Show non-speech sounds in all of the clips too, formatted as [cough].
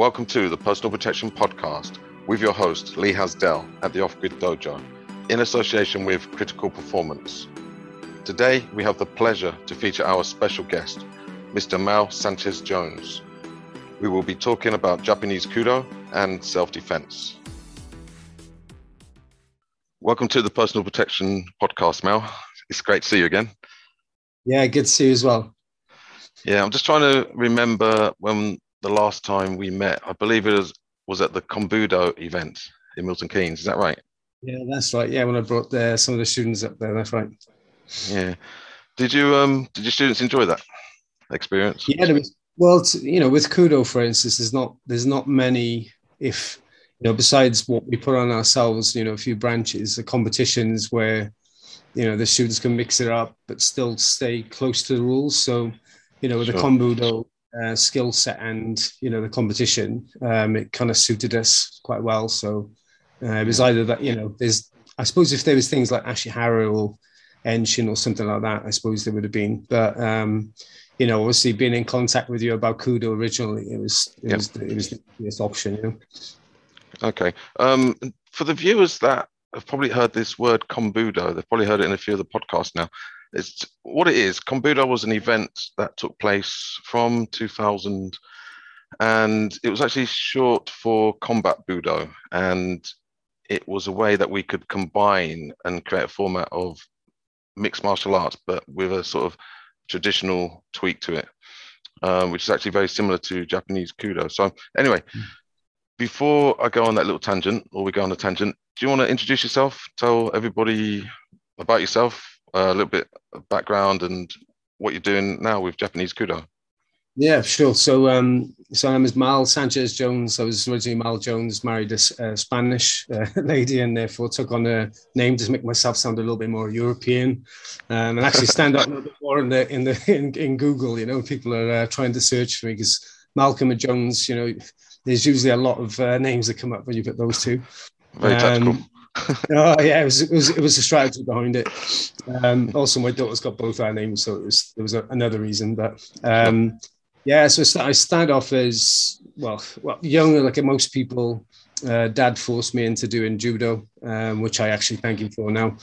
Welcome to the Personal Protection Podcast with your host, Lee Hasdell at the Off Grid Dojo, in association with Critical Performance. Today, we have the pleasure to feature our special guest, Mr. Mal Sanchez Jones. We will be talking about Japanese Kudo and self defense. Welcome to the Personal Protection Podcast, Mal. It's great to see you again. Yeah, good to see you as well. Yeah, I'm just trying to remember when the last time we met. I believe it was was at the Kombudo event in Milton Keynes. Is that right? Yeah, that's right. Yeah, when I brought the, some of the students up there, that's right. Yeah. Did you um did your students enjoy that experience? Yeah, there was, well, you know, with Kudo, for instance, there's not there's not many if you know besides what we put on ourselves, you know, a few branches, the competitions where you know the students can mix it up but still stay close to the rules. So, you know, with sure. the Kombudo uh, skill set and you know the competition, um, it kind of suited us quite well. So uh, it was either that you know there's I suppose if there was things like Ashihara or Enshin or something like that, I suppose there would have been. But um, you know, obviously being in contact with you about Kudo originally, it was it yep. was it was the best option. You know. Okay. Um, for the viewers that have probably heard this word kombudo, they've probably heard it in a few of the podcasts now. It's what it is. Kombudo was an event that took place from 2000, and it was actually short for combat budo, and it was a way that we could combine and create a format of mixed martial arts, but with a sort of traditional tweak to it, um, which is actually very similar to Japanese kudo. So anyway, mm. before I go on that little tangent, or we go on a tangent, do you want to introduce yourself? Tell everybody about yourself, uh, a little bit of background, and what you're doing now with Japanese kudo. Yeah, sure. So, um, so my name is Mal Sanchez Jones. I was originally Mal Jones, married a, a Spanish uh, [laughs] lady, and therefore took on a name to make myself sound a little bit more European, um, and actually stand out a little bit more in the in the in, in Google. You know, people are uh, trying to search for me because Malcolm and Jones. You know, there's usually a lot of uh, names that come up when you put those two. Very tactical. Oh yeah, it was, it was it was a strategy behind it. Um, also, my daughter's got both our names, so it was there was a, another reason. But um, yeah, so I started off as well, well younger, like most people. Uh, dad forced me into doing judo, um, which I actually thank him for now.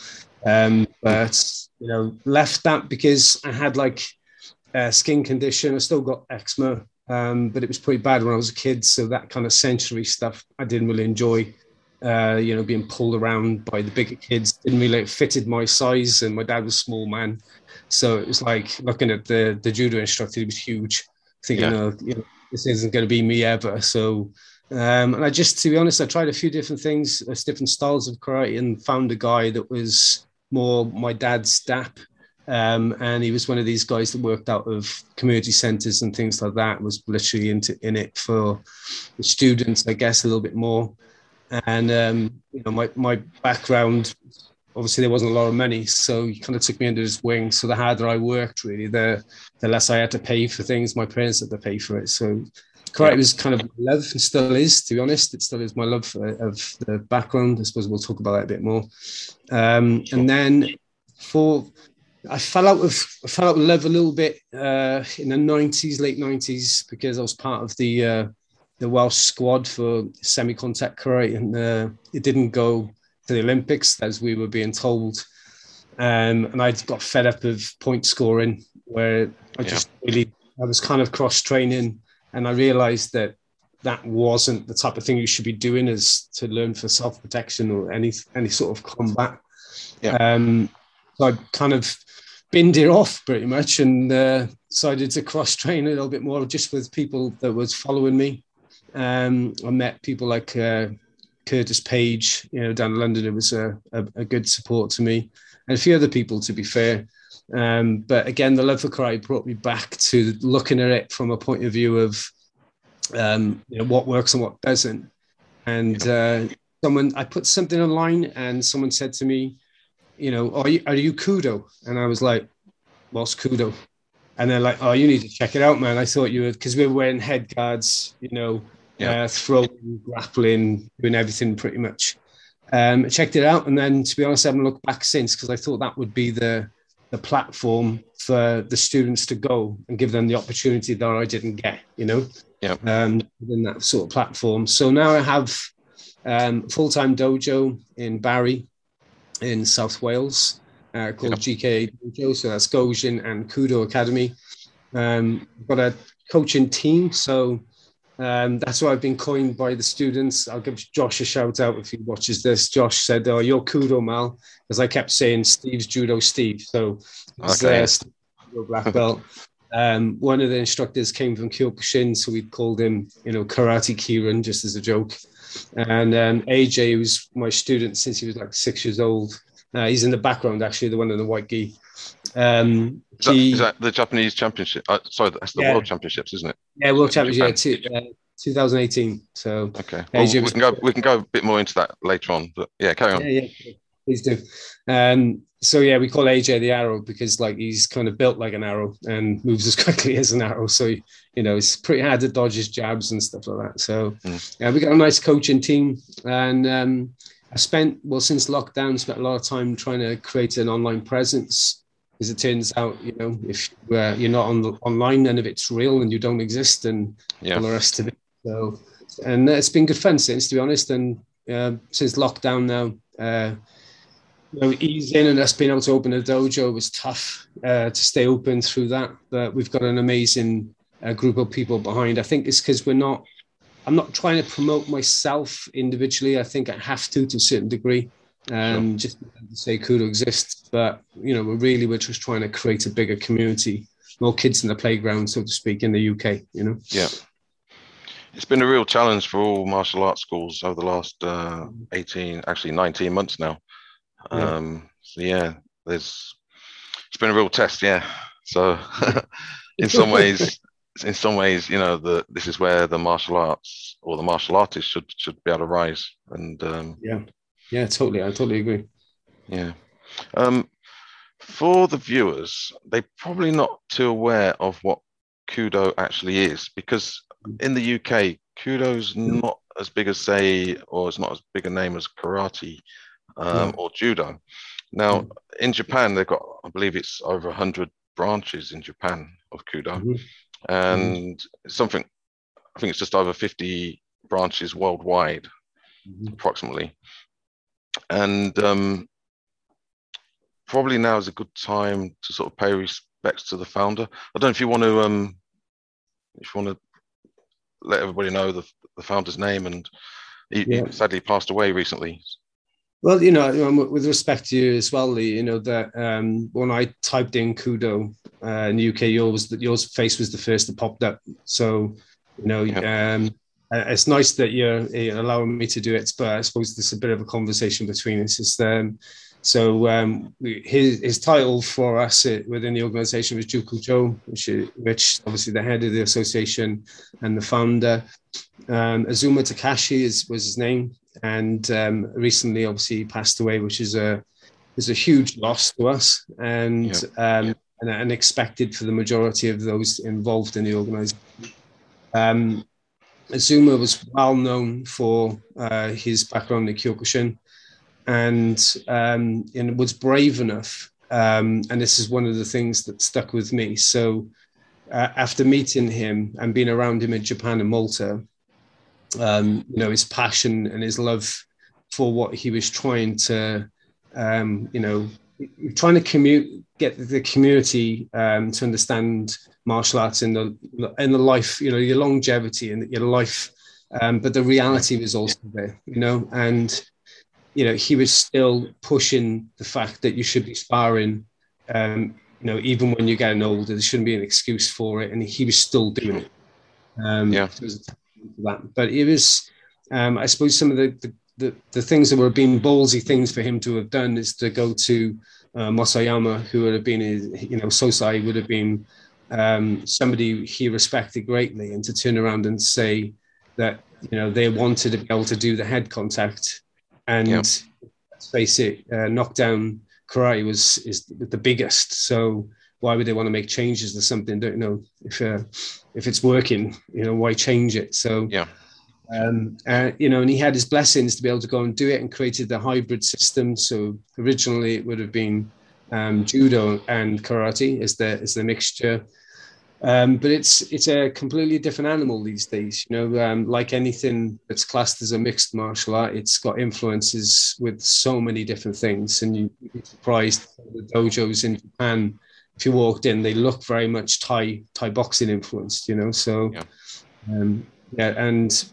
Um, but you know, left that because I had like a skin condition. I still got eczema, um, but it was pretty bad when I was a kid. So that kind of sensory stuff I didn't really enjoy. Uh, you know, being pulled around by the bigger kids didn't really like, fitted my size, and my dad was a small man, so it was like looking at the the judo instructor. He was huge, thinking, yeah. oh, you know, this isn't going to be me ever. So, um, and I just, to be honest, I tried a few different things, uh, different styles of karate, and found a guy that was more my dad's DAP. Um, and he was one of these guys that worked out of community centers and things like that. Was literally into in it for the students, I guess, a little bit more. And um, you know, my my background obviously there wasn't a lot of money, so he kind of took me under his wing. So the harder I worked, really, the the less I had to pay for things. My parents had to pay for it. So karate was kind of love and still is, to be honest. It still is my love for, of the background. I suppose we'll talk about that a bit more. Um, and then for I fell out of I fell out of love a little bit uh, in the nineties, late nineties, because I was part of the uh, the Welsh squad for semi-contact karate, and uh, it didn't go to the Olympics as we were being told. Um, and I got fed up of point scoring, where I just yeah. really I was kind of cross training, and I realised that that wasn't the type of thing you should be doing is to learn for self protection or any any sort of combat. Yeah. Um, so I kind of binned it off pretty much and uh, decided to cross train a little bit more just with people that was following me. Um, I met people like uh, Curtis Page, you know, down in London, it was a, a, a, good support to me, and a few other people, to be fair. Um, but again, the love for karate brought me back to looking at it from a point of view of um, you know, what works and what doesn't. And uh, someone, I put something online, and someone said to me, you know, are you, are you kudo? And I was like, what's kudo? And they're like, oh, you need to check it out, man. I thought you were, because we were wearing head guards, you know, yeah. uh, throwing, grappling, doing everything pretty much. Um, I checked it out, and then to be honest, I haven't looked back since because I thought that would be the the platform for the students to go and give them the opportunity that I didn't get, you know, yeah, um, within that sort of platform. So now I have um, full time dojo in Barry, in South Wales, uh, called yep. GK Dojo. So that's Gojin and Kudo Academy. Um, got a coaching team, so um, that's why I've been coined by the students. I'll give Josh a shout out if he watches this. Josh said, "Oh, you're Kudo Mal," because I kept saying Steve's Judo Steve. So, okay. uh, black belt. Um, one of the instructors came from Kyokushin, so we called him, you know, Karate Kieran, just as a joke. And um, AJ was my student since he was like six years old. Uh, he's in the background, actually, the one in the white gi. Um, is, that, is, that the Japanese Championship? Uh, sorry, that's the yeah. World Championships, isn't it? Yeah, World Championships. Yeah, two, uh, 2018. So okay, well, we can go. We can go a bit more into that later on. But yeah, carry on. Yeah, yeah, please do. Um, so yeah, we call AJ the arrow because like he's kind of built like an arrow and moves as [laughs] quickly as an arrow. So you know it's pretty hard to dodge his jabs and stuff like that. So mm. yeah, we got a nice coaching team, and um, I spent well since lockdown spent a lot of time trying to create an online presence because it turns out you know if uh, you're not on the online none of it's real and you don't exist and yeah. all the rest of it. So and it's been good fun since to be honest and uh, since lockdown now uh, you know easing and us being able to open a dojo was tough uh, to stay open through that but we've got an amazing uh, group of people behind. I think it's because we're not i'm not trying to promote myself individually. I think i have to to a certain degree um, sure. just to say Kudo exists. But you know, we're really we're just trying to create a bigger community, more kids in the playground, so to speak, in the UK. You know. Yeah. It's been a real challenge for all martial arts schools over the last uh, 18, actually 19 months now. Yeah. Um, so yeah, there's it's been a real test, yeah. So [laughs] in some ways, in some ways, you know, the this is where the martial arts or the martial artists should should be able to rise. And um, yeah, yeah, totally. I totally agree. Yeah. Um, for the viewers, they're probably not too aware of what Kudo actually is because in the UK, Kudo's not as big as, say, or it's not as big a name as karate um, or judo. Now, mm. in Japan, they've got, I believe it's over 100 branches in Japan of Kudo. Mm-hmm. And mm-hmm. something, I think it's just over 50 branches worldwide, mm-hmm. approximately and um, probably now is a good time to sort of pay respects to the founder. I don't know if you want to, um, if you want to let everybody know the, the founder's name, and he, yeah. he sadly passed away recently. Well, you know, with respect to you as well, Lee, you know that um, when I typed in Kudo uh, in the UK, yours your face was the first that popped up. So, you know, yeah. um, it's nice that you're, you're, allowing me to do it, but I suppose there's a bit of a conversation between us. Is um, so um, his, his title for us uh, within the organisation was Jukucho, which, which obviously the head of the association and the founder. Um, Azuma Takashi is, was his name, and um, recently obviously passed away, which is a is a huge loss to us and yeah. Um, and unexpected for the majority of those involved in the organisation. Um, Azuma was well known for uh, his background in Kyokushin and, um, and was brave enough. Um, and this is one of the things that stuck with me. So uh, after meeting him and being around him in Japan and Malta, um, you know, his passion and his love for what he was trying to, um, you know, trying to commute, get the community um, to understand martial arts in the in the life, you know, your longevity and your life. Um, but the reality was also there, you know, and you know he was still pushing the fact that you should be sparring. Um, you know, even when you're getting older, there shouldn't be an excuse for it, and he was still doing it. Um, yeah. that. But it was, um, I suppose, some of the, the the, the things that were being ballsy things for him to have done is to go to uh, Mas Oyama, who would have been, his, you know, Sosai would have been um, somebody he respected greatly, and to turn around and say that, you know, they wanted to be able to do the head contact. And let's face it, uh, knockdown karate was is the biggest. So why would they want to make changes to something? Don't you know if uh, if it's working, you know, why change it? So yeah um, uh, you know, and he had his blessings to be able to go and do it and created the hybrid system. So originally it would have been um, judo and karate is the is the mixture. Um, but it's it's a completely different animal these days. You know, um, like anything that's classed as a mixed martial art, it's got influences with so many different things, and you, would be surprised the dojos in Japan. If you walked in, they look very much Thai Thai boxing influenced. You know, so yeah, um, yeah and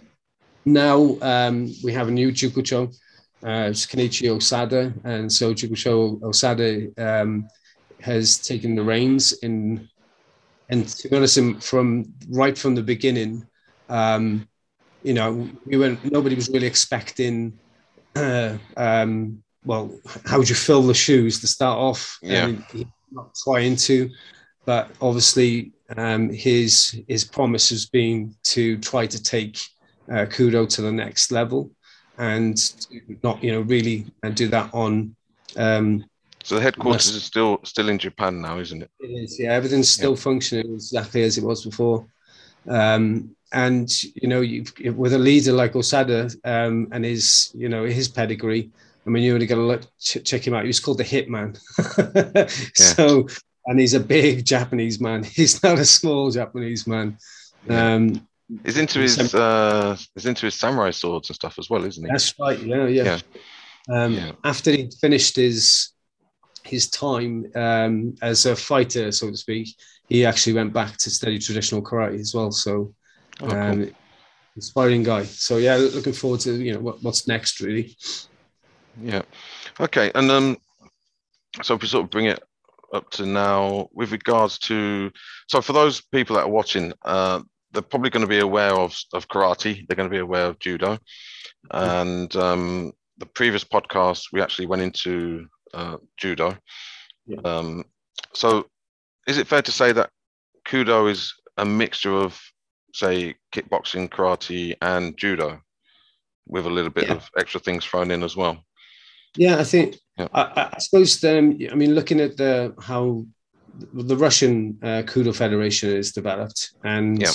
now um, we have a new Jukucho, uh, Kenichi Osada, and so Jukucho Osada um, has taken the reins in and to be honest, from right from the beginning, um, you know, we went. Nobody was really expecting. Uh, um, well, how would you fill the shoes to start off? Yeah. not trying to, but obviously, um, his his promise has been to try to take uh, Kudo to the next level, and not you know really do that on um, so the headquarters is still still in Japan now, isn't it? It is. Yeah, everything's still yeah. functioning exactly as it was before. Um, and you know, with a leader like Osada um, and his you know his pedigree, I mean, you only got to look, ch- check him out. He's called the Hitman. [laughs] yeah. so, and he's a big Japanese man. [laughs] He's not a small Japanese man. Yeah. Um, he's into his uh, he's into his samurai swords and stuff as well, isn't he? That's right. Yeah, yeah. yeah. Um, yeah. After he finished his his time um, as a fighter, so to speak, he actually went back to study traditional karate as well. So, oh, um, cool. inspiring guy. So yeah, looking forward to you know what, what's next really. Yeah. Okay. And um, so if we sort of bring it up to now with regards to so for those people that are watching, uh, they're probably going to be aware of of karate. They're going to be aware of judo, and um, the previous podcast we actually went into uh, judo. Yeah. Um, so, is it fair to say that kudo is a mixture of, say, kickboxing, karate, and judo, with a little bit yeah. of extra things thrown in as well? Yeah, I think. Yeah. I, I, suppose. Um, I mean, looking at the how the Russian uh, Kudo Federation is developed, and yeah.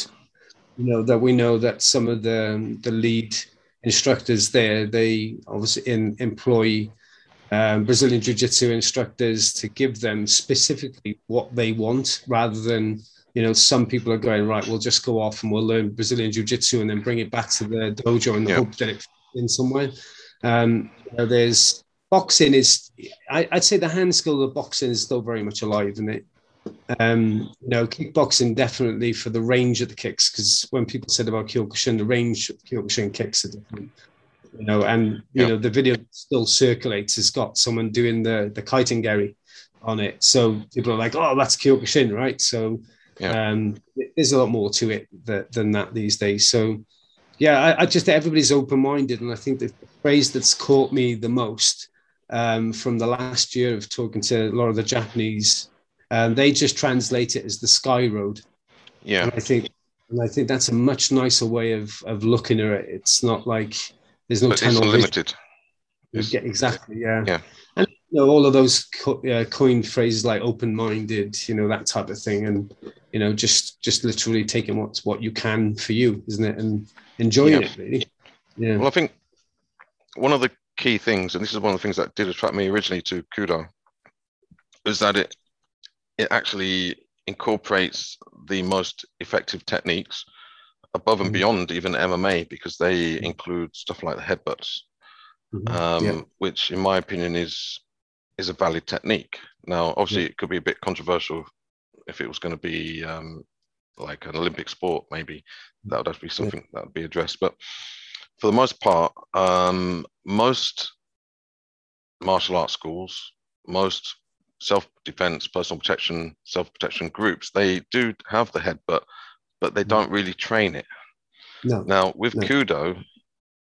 You know that we know that some of the the lead instructors there they obviously in, employ um, Brazilian Jiu Jitsu instructors to give them specifically what they want rather than, you know, some people are going, right, we'll just go off and we'll learn Brazilian Jiu Jitsu and then bring it back to the dojo in the yeah. hope that it in somewhere. Um, you know, there's boxing is, I, would say the hand skill of boxing is still very much alive, isn't it? Um, you know, kickboxing definitely for the range of the kicks, because when people said about Kyokushin, the range of Kyokushin kicks are different you know, and you know the video still circulates. It's got someone doing the the Kaitengari on it, so people are like, "Oh, that's Kyokushin, right?" So yeah. um, there's a lot more to it that, than that these days. So yeah, I, I just everybody's open minded, and I think the phrase that's caught me the most um, from the last year of talking to a lot of the Japanese, um, they just translate it as the Sky Road. Yeah, and I think, and I think that's a much nicer way of of looking at it. It's not like there's no but tunnel. It's limited. Yeah, exactly. Yeah. Yeah. And you know, all of those co- uh, coined phrases like open-minded, you know, that type of thing, and you know, just just literally taking what's what you can for you, isn't it, and enjoying yeah. it really. Yeah. Well, I think one of the key things, and this is one of the things that did attract me originally to Kudo, is that it it actually incorporates the most effective techniques above and mm-hmm. beyond even MMA because they mm-hmm. include stuff like the headbutts, mm-hmm. um, yeah. which in my opinion is is a valid technique. Now, obviously, yeah. it could be a bit controversial if it was going to be um, like an Olympic sport. Maybe that would have to be something yeah. that would be addressed. But for the most part, um, most martial arts schools, most self-defense, personal protection, self-protection groups, they do have the headbutt but they don't really train it. No. Now with no. Kudo,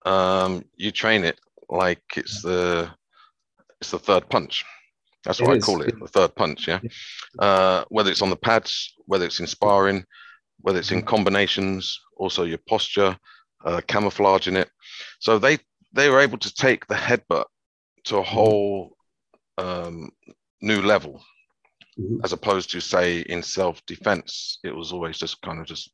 um, you train it like it's the it's the third punch. That's what it I is. call it, the third punch. Yeah. Uh, whether it's on the pads, whether it's in sparring, whether it's in combinations, also your posture, uh, camouflaging it. So they they were able to take the headbutt to a mm-hmm. whole um, new level mm-hmm. as opposed to say in self-defense it was always just kind of just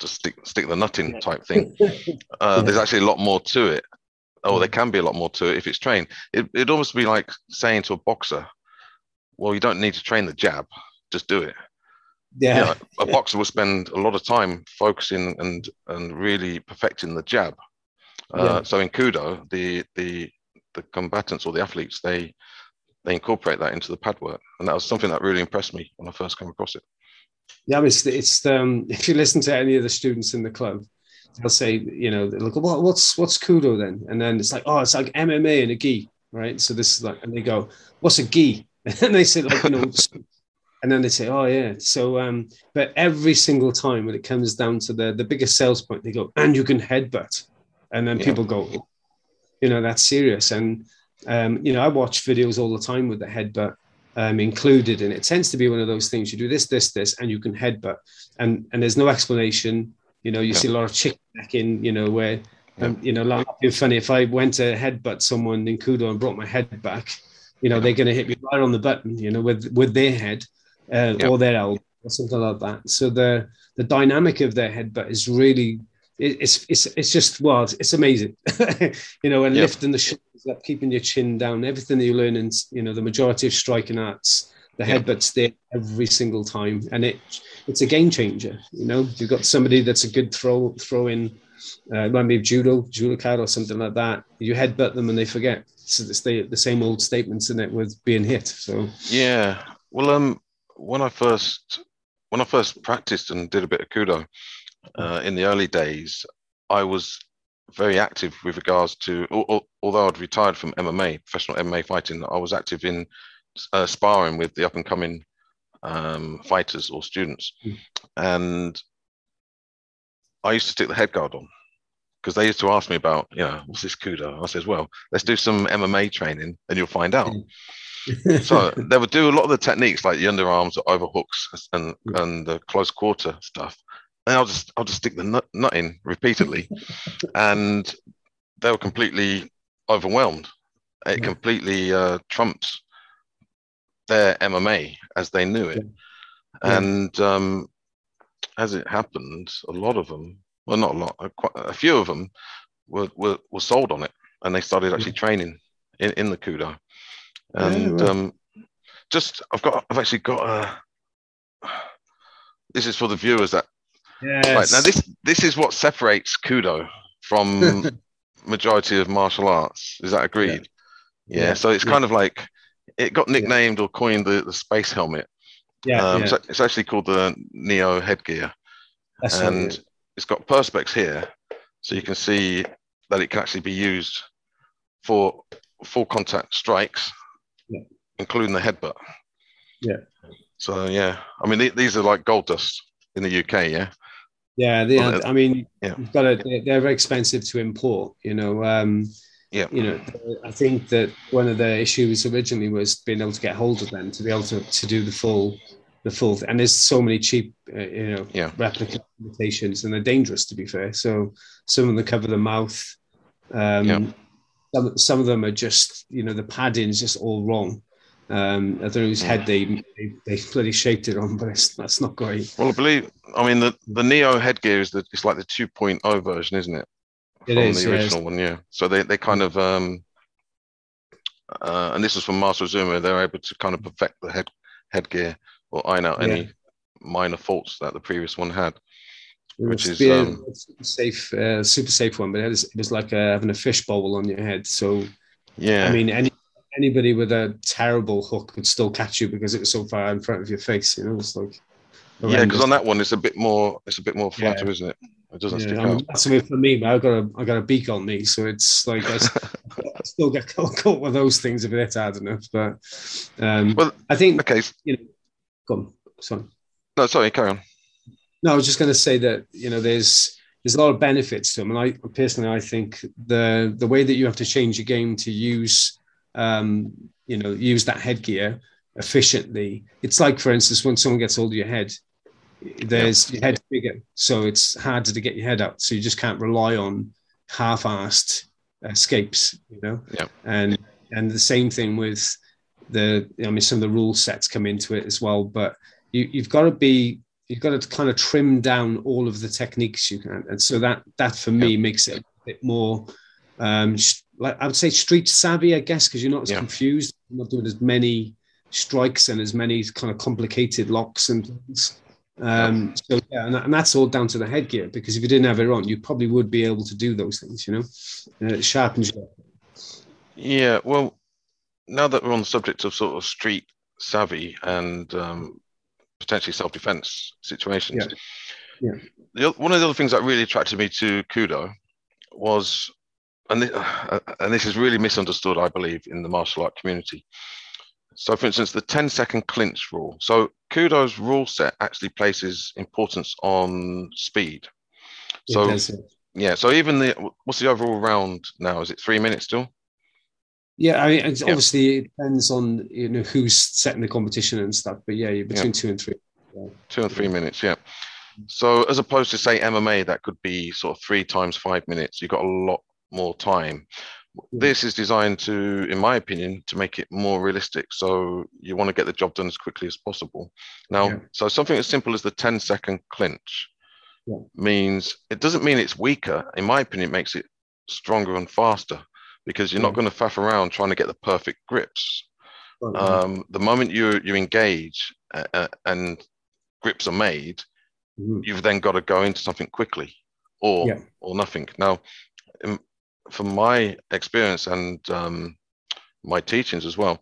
just stick stick the nut in type thing [laughs] uh, there's actually a lot more to it oh, there can be a lot more to it if it's trained. It, it'd almost be like saying to a boxer, well, you don't need to train the jab, just do it. Yeah. You know, a [laughs] boxer will spend a lot of time focusing and and really perfecting the jab. Uh, Yeah. So in kudo, the the the combatants or the athletes they they incorporate that into the pad work, and that was something that really impressed me when I first came across it. Yeah, it's, it's um, [laughs] if you listen to any of the students in the club, they'll say, you know, they'll go, what, what's what's kudo then? And then it's like, oh, it's like MMA and a gi, right? So this is like, and they go, what's a gi? [laughs] And they say, like, you know, [laughs] and then they say, oh yeah. So, um, but every single time when it comes down to the the biggest sales point, they go, and you can headbutt, and then Yeah. people go, you know, that's serious. And um, you know, I watch videos all the time with the headbutt um, included, and it tends to be one of those things. You do this, this, this, and you can headbutt, and and there's no explanation. You know, you Yeah. see a lot of chick necking. You know, where Yeah. um, you know, like funny if I went to headbutt someone in kudo and brought my head back. You know, Yeah. they're going to hit me right on the button. You know, with with their head uh, or their elbow or something like that. So the the dynamic of their headbutt is really it's it's it's just well, it's, it's amazing. [laughs] you know, and Yeah. lifting the shoulders up, keeping your chin down, everything that you learn in you know the majority of striking arts, the Yeah. headbutt's there every single time, and it it's a game changer. You know, you've got somebody that's a good throw throw in. Uh, it might be judo, judoka or something like that. You headbutt them and they forget. So it's the, the same old statements in it with being hit. So Yeah. Well, um, when I first when I first practiced and did a bit of kudo uh, in the early days, I was very active with regards to. al- al- Although I'd retired from MMA, professional MMA fighting, I was active in uh, sparring with the up and coming um, fighters or students, Mm. and I used to stick the head guard on because they used to ask me about, you know, what's this kudo? I says, well, let's do some MMA training, and you'll find out so [laughs] they would do a lot of the techniques like the underarms, the overhooks, and and the close quarter stuff. And I'll just I'll just stick the nut, nut in repeatedly, [laughs] and they were completely overwhelmed. It Yeah. completely uh, trumps their MMA as they knew it. Yeah. And um, as it happened, a lot of them, well, not a lot, a, quite, a few of them were, were were sold on it, and they started actually training in, in the kudo. Yeah, And well. um, just I've got I've actually got a. This is for the viewers that yes. right now this this is what separates kudo from [laughs] majority of martial arts. Is that agreed? Yeah. Yeah, So it's yeah. kind of like it got nicknamed or coined the, the space helmet. yeah, um, yeah. so it's actually called the Neo headgear, That's and yeah. it's got perspex here, so you can see that it can actually be used for full contact strikes, Yeah. including the headbutt. Yeah. So yeah, I mean th- these are like gold dust in the UK. Yeah. Yeah, they, I mean, yeah. you've got to, they're, they're very expensive to import. You know, um, Yeah. You know, I think that one of the issues originally was being able to get hold of them to be able to, to do the full, the full. And there's so many cheap, uh, you know, Yeah. replica imitations, and they're dangerous to be fair. So some of them cover the mouth. Um, Yeah. some, some of them are just, you know, the padding is just all wrong. Um, I don't know whose head they, they they bloody shaped it on, but it's, that's not great. Well, I believe I mean the the Neo headgear is the it's like the 2.0 version, isn't it? It From is, the yeah. original one, yeah. So they they kind of um uh, and this is from Master Azuma. They're able to kind of perfect the head headgear or iron out any Yeah. minor faults that the previous one had. Which is, um, a super safe, uh, super safe one, but it was, it was like uh, having a fish bowl on your head. So Yeah, I mean, any anybody with a terrible hook could still catch you because it was so far in front of your face. You know, it's like yeah, because on that one it's a bit more it's a bit more flatter, Yeah. isn't it? It doesn't Yeah, stick I mean, out. that's for me. But I got a I got a beak on me, so it's like I still get caught, caught with those things if it's hard enough. But um, Well, I think Okay, s- go on, sorry. no, sorry, carry on. No, I was just going to say that you know there's there's a lot of benefits to them, and I personally I think the the way that you have to change your game to use um, you know use that headgear efficiently. It's like, for instance, when someone gets hold of your head, there's your head's bigger, so it's harder to get your head up. So you just can't rely on half-assed escapes, you know. Yeah. And and the same thing with the I mean some of the rule sets come into it as well, but you, you've got to be you've got to kind of trim down all of the techniques you can, and so that that for me makes it a bit more um, sh- like I would say street savvy, I guess, because you're not as Yeah. confused, you're not doing as many strikes and as many kind of complicated locks and things. Um, so yeah, and, and that's all down to the headgear because if you didn't have it on, you probably would be able to do those things, you know. Uh, it sharpens you. Yeah, well, now that we're on the subject of sort of street savvy and um, potentially self-defense situations, Yeah. Yeah. The, one of the other things that really attracted me to Kudo was, and this, and this is really misunderstood, I believe, in the martial art community. So, for instance, the 10 second clinch rule. So, Kudo's rule set actually places importance on speed. So, uh, yeah, so even the what's the overall round now? Is it three minutes still? Yeah, I mean, it's Yeah. obviously it depends on you know who's setting the competition and stuff, but yeah, you're between two and three. Two and three minutes, yeah. So as opposed to say MMA, that could be sort of three times five minutes. You've got a lot more time. This is designed to, in my opinion, to make it more realistic. So you want to get the job done as quickly as possible. Now, Yeah. so something as simple as the 10 second clinch Yeah. means it doesn't mean it's weaker. In my opinion, it makes it stronger and faster because you're not going to faff around trying to get the perfect grips Right, um, the moment you you engage uh, uh, and grips are made, mhm. you've then got to go into something quickly, or Yeah. or nothing. Now, in, from my experience and um, my teachings as well,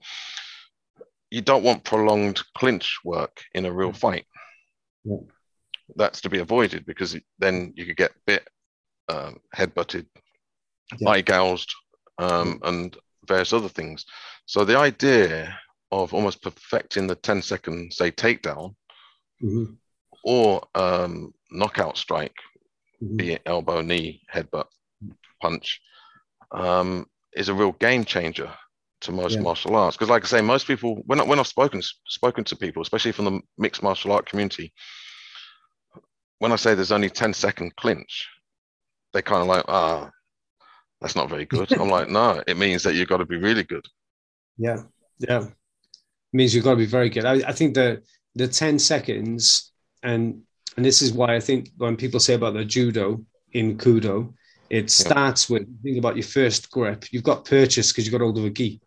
you don't want prolonged clinch work in a real fight. Yeah. That's to be avoided because then you could get bit, um, headbutted, Yeah. eye gouged, um, and various other things. So the idea of almost perfecting the 10 second, say, takedown Mhm. or um, knockout strike, Mhm. be it elbow, knee, headbutt, punch, um, is a real game changer to most Yeah. martial arts. Because, like I say, most people, when, I, when I've spoken spoken to people, especially from the mixed martial art community, when I say there's only 10 second clinch, they kind of like, ah, that's not very good. I'm like, no, it means that you've got to be really good. Yeah, yeah. means you've got to be very good. I, I think the the ten seconds, and and this is why I think when people say about the judo in kudo, it starts with think about your first grip. You've got purchase because you've got hold of a gi.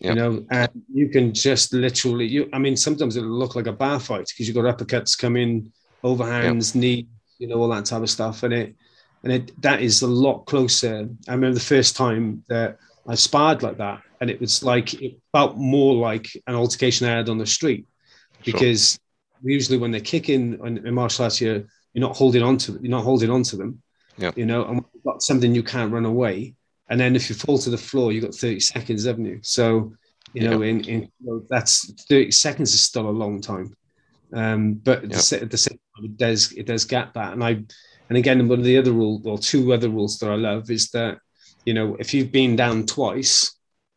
Yeah. You know, and you can just literally. You, I mean, sometimes it'll look like a bar fight because you've got uppercuts coming, in, overhands, knee, you know, all that type of stuff, and it and it that is a lot closer. I remember the first time that I sparred like that, and it was like it felt more like an altercation I had on the street Sure. because usually when they're kicking in, in martial arts, you're you're not holding on to you're not holding on to them. Yeah. You know, and you've got something you can't run away, and then if you fall to the floor, you've got 30 seconds, haven't you? So, you know, in, in that's 30 seconds is still a long time. Um, but at the, Yeah. at the same time, it does it does gap that. And I and again, one of the other rules, or two other rules that I love is that, you know, if you've been down twice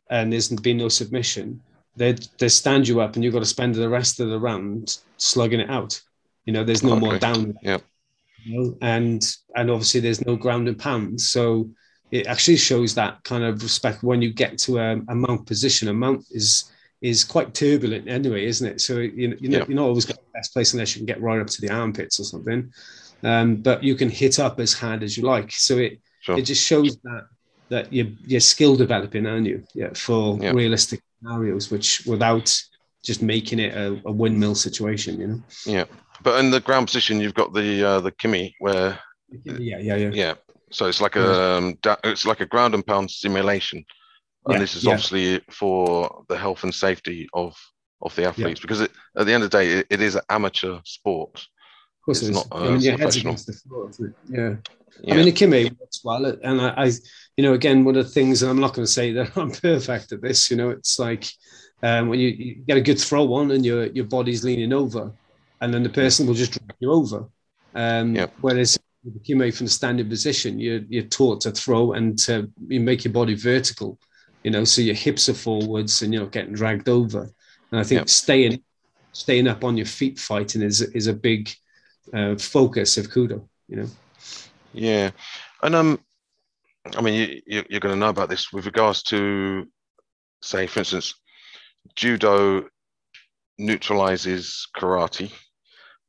and there's been no submission, they they stand you up and you've got to spend the rest of the round slugging it out. You know, there's no more down. Yeah. You know, and and obviously there's no ground and pound. So it actually shows that kind of respect when you get to a, a mount position. A mount is is quite turbulent anyway, isn't it? So you, you know, yeah. you're not always got the best place unless you can get right up to the armpits or something. Um, but you can hit up as hard as you like. So it Sure. it just shows that that you're you're skill developing, aren't you? Yeah, for Yeah. realistic scenarios, which without just making it a, a windmill situation, you know. Yeah. But in the ground position, you've got the uh, the Kime where Yeah, yeah, yeah. yeah so it's like a um, da- it's like a ground and pound simulation and Yeah, this is yeah. obviously for the health and safety of of the athletes because it, at the end of the day it, it is an amateur sport Of course, It's it is. not, uh, I mean, your head's professional. against the floor. Yeah. yeah I mean, the Kime works well, and I, I, you know, again, one of the things, and I'm not going to say that [laughs] I'm perfect at this. You know, it's like um, when you, you get a good throw on and your your body's leaning over, and then the person will just drag you over. Um, Yeah. Whereas with the from the standing position, you're you're taught to throw and to you make your body vertical. You know, so your hips are forwards and you're not getting dragged over. And I think Yeah. staying staying up on your feet fighting is is a big uh, focus of kudo. You know. yeah and um i mean you, you you're going to know about this with regards to say for instance judo neutralizes karate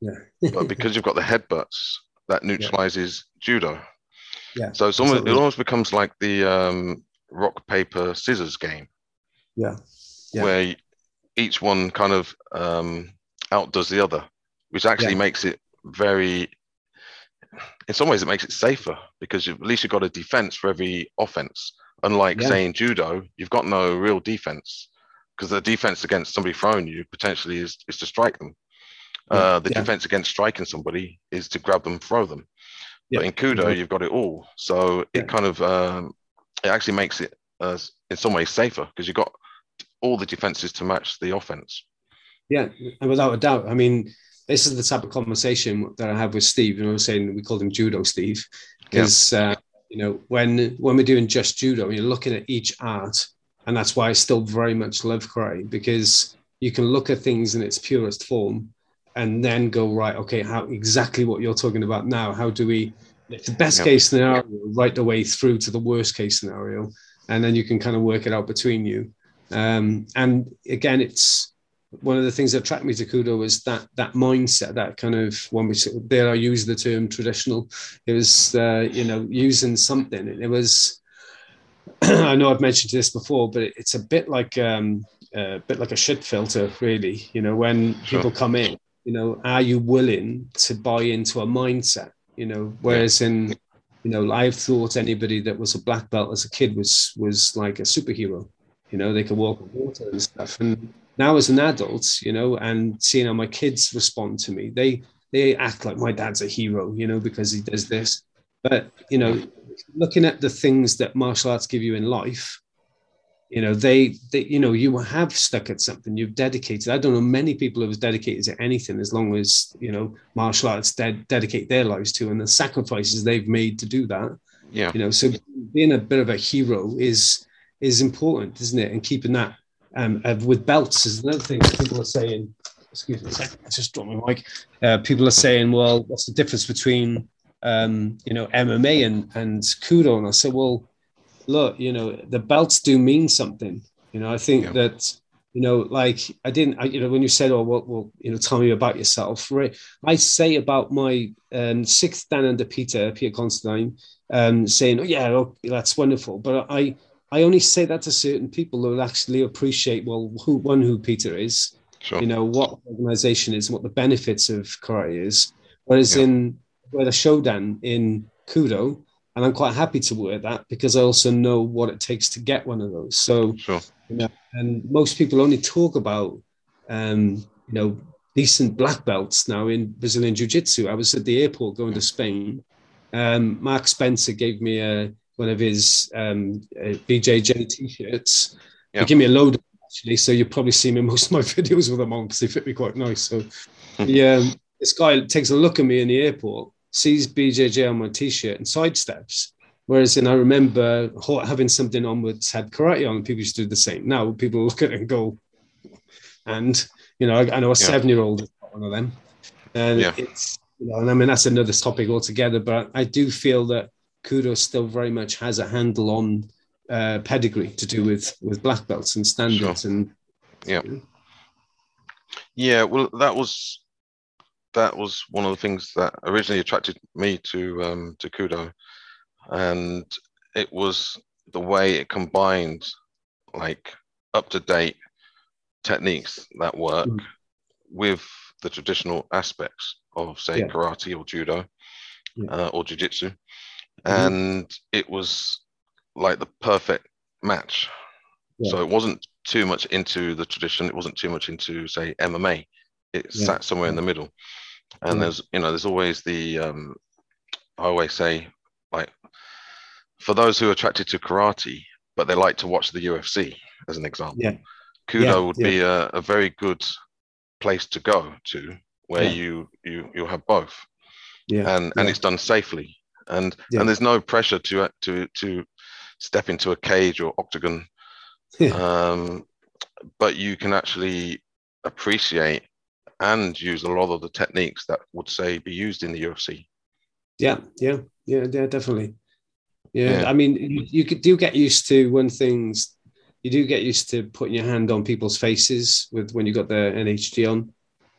Yeah. but because you've got the headbutts that neutralizes judo Yeah, so it's almost, it almost becomes like the um rock paper scissors game. Yeah. yeah. Where each one kind of um, outdoes the other, which actually yeah. makes it very. In some ways, it makes it safer because at least you've got a defense for every offense. Unlike yeah. say in judo, you've got no real defense because the defense against somebody throwing you potentially is, is to strike them. Uh, the defense against striking somebody is to grab them, throw them. But in Kudo, you've got it all. So it kind of um, it actually makes it uh, in some ways safer because you've got all the defenses to match the offense. Yeah, and without a doubt. I mean, this is the type of conversation that I have with Steve. You know, I was saying we called him Judo Steve because yeah. uh, you know when when we're doing just judo, you're looking at each art, and that's why I still very much love karate because you can look at things in its purest form, and then go right. Okay, how exactly what you're talking about now? How do we the best yeah. case scenario right the way through to the worst case scenario, and then you can kind of work it out between you. Um, and again, it's one of the things that attracted me to Kudo was that that mindset, that kind of when which there I use the term traditional. It was uh, you know using something. It was [clears throat] I know I've mentioned this before, but it's a bit like um, a bit like a shit filter, really. You know, when sure. people come in, you know, are you willing to buy into a mindset? You know, whereas in you know, I've thought anybody that was a black belt as a kid was was like a superhero. You know, they could walk on water and stuff. And now as an adult, you know, and seeing how my kids respond to me, they they act like my dad's a hero, you know, because he does this. But you know, looking at the things that martial arts give you in life, you know, they, they you know, you have stuck at something. You've dedicated. I don't know many people who have dedicated to anything as long as you know martial arts de- dedicate their lives to, and the sacrifices they've made to do that. Yeah, you know, so being a bit of a hero is is important, isn't it? And keeping that um, uh, with belts is another thing people are saying. Excuse me, I just dropped my mic. Uh, people are saying, well, what's the difference between um, you know MMA and and Kudo? And I say, well, look, you know, the belts do mean something. You know, I think yeah. that you know, like I didn't, I, you know, when you said, "Oh, well, well, you know, tell me about yourself," right? I say about my um, sixth dan under Peter, Peter Constantine, um, saying, "Oh, yeah, oh, that's wonderful," but I, I only say that to certain people who will actually appreciate, well, who one who Peter is, sure. you know, what organization is, what the benefits of karate is. Whereas yeah. in where the Shodan in Kudo, and I'm quite happy to wear that because I also know what it takes to get one of those. So, sure. you know, and most people only talk about, um, you know, decent black belts now in Brazilian Jiu Jitsu. I was at the airport going to Spain. Um, Mark Spencer gave me a, one of his um, BJJ t-shirts. Yeah. He gave me a load of actually, so you probably see me in most of my [laughs] videos with them on because they fit me quite nice. So, yeah, um, this guy takes a look at me in the airport sees BJJ on my t-shirt and sidesteps. Whereas, and I remember having something on which had karate on, and people used to do the same. Now people [laughs] look at it and go, and you know, I, I know a yeah. seven-year-old one of them, and yeah. it's you know, and I mean that's another topic altogether. But I do feel that Kudo still very much has a handle on uh, pedigree to do with with black belts and standards sure. and yeah. You know. Yeah, well, that was that was one of the things that originally attracted me to um, to Kudo, and it was the way it combined like up to date techniques that work mm. with the traditional aspects of say yeah. karate or judo yeah. uh, or jiu-jitsu mm. and it was like the perfect match yeah. so it wasn't too much into the tradition it wasn't too much into say mma it sat somewhere in the middle and there's you know there's always the um, I always say like for those who are attracted to karate but they like to watch the UFC as an example. Yeah. Kudo yeah, would yeah. be a, a, very good place to go to where yeah. you you you have both. Yeah. And and it's done safely. And and there's no pressure to to to step into a cage or octagon. um, but you can actually appreciate and use a lot of the techniques that would say be used in the UFC. Yeah, yeah, yeah, yeah, definitely. Yeah, yeah. I mean, you, you do get used to when things you do get used to putting your hand on people's faces with when you got the NHG on,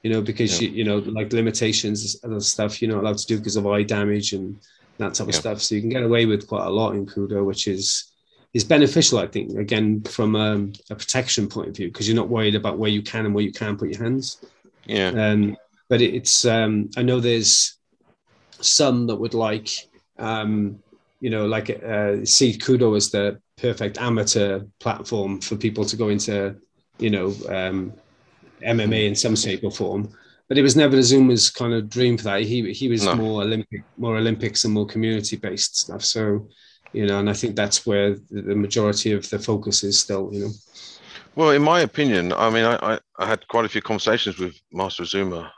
you know, because yeah. you you know like limitations and stuff you're not allowed to do because of eye damage and that type of yeah. stuff. So you can get away with quite a lot in Kudo, which is is beneficial. I think again from um, a protection point of view because you're not worried about where you can and where you can't put your hands. Yeah. Um, but it's um, I know there's some that would like um, you know like uh, see Kudo as the perfect amateur platform for people to go into you know um, MMA in some shape or form. But it was never the Azuma's kind of dream for that. He he was No. more Olympic, more Olympics and more community based stuff. So, you know, and I think that's where the majority of the focus is still. You know, Well, in my opinion, I mean, I, I, I had quite a few conversations with Master Azuma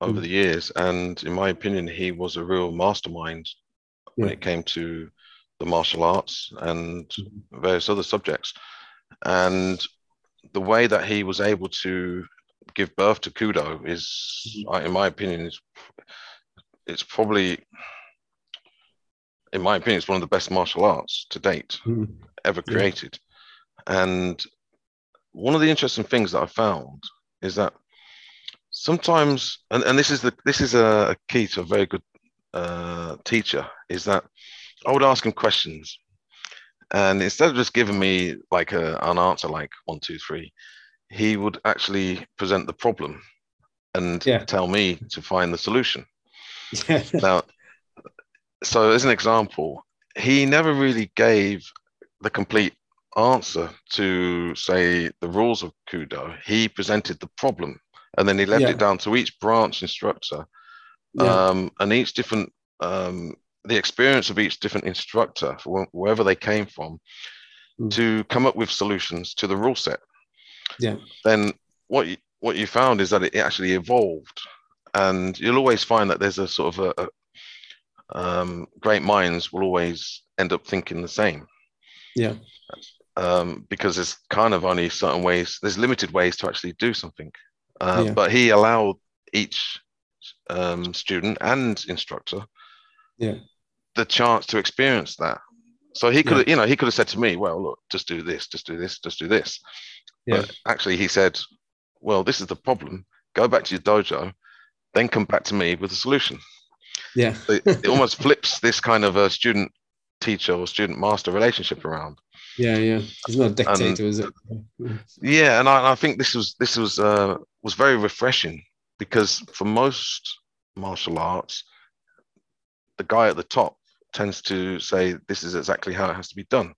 over Mm. the years, and in my opinion, he was a real mastermind when it came to the martial arts and Mhm. various other subjects. And the way that he was able to give birth to Kudo is. I- in my opinion, is it's probably, in my opinion, it's one of the best martial arts to date Mhm. ever Yeah. created. And one of the interesting things that I found is that sometimes, and, and this is the this is a, a key to a very good uh, teacher, is that I would ask him questions, and instead of just giving me like a, an answer like one, two, three, he would actually present the problem and Yeah. tell me to find the solution. yeah, [laughs] Now, so as an example, he never really gave the complete answer to say the rules of Kudo. He presented the problem and then he left Yeah. it down to each branch instructor yeah, um, and each different um, the experience of each different instructor wh- wherever they came from Mm. to come up with solutions to the rule set Yeah. then what you, what you found is that it actually evolved and you'll always find that there's a sort of a, a um, great minds will always end up thinking the same yeah, um, because there's kind of only certain ways there's limited ways to actually do something. Uh, Yeah. but he allowed each um, student and instructor Yeah. the chance to experience that. So he could have you know he could have said to me well look just do this just do this just do this. Yeah, but actually he said well this is the problem. Go back to your dojo then come back to me with a solution. Yeah, it, it almost flips this kind of a student teacher or student master relationship around yeah, yeah. He's not a dictator, is it? Yeah, and I, I think this was this was uh, was very refreshing because for most martial arts, the guy at the top tends to say this is exactly how it has to be done.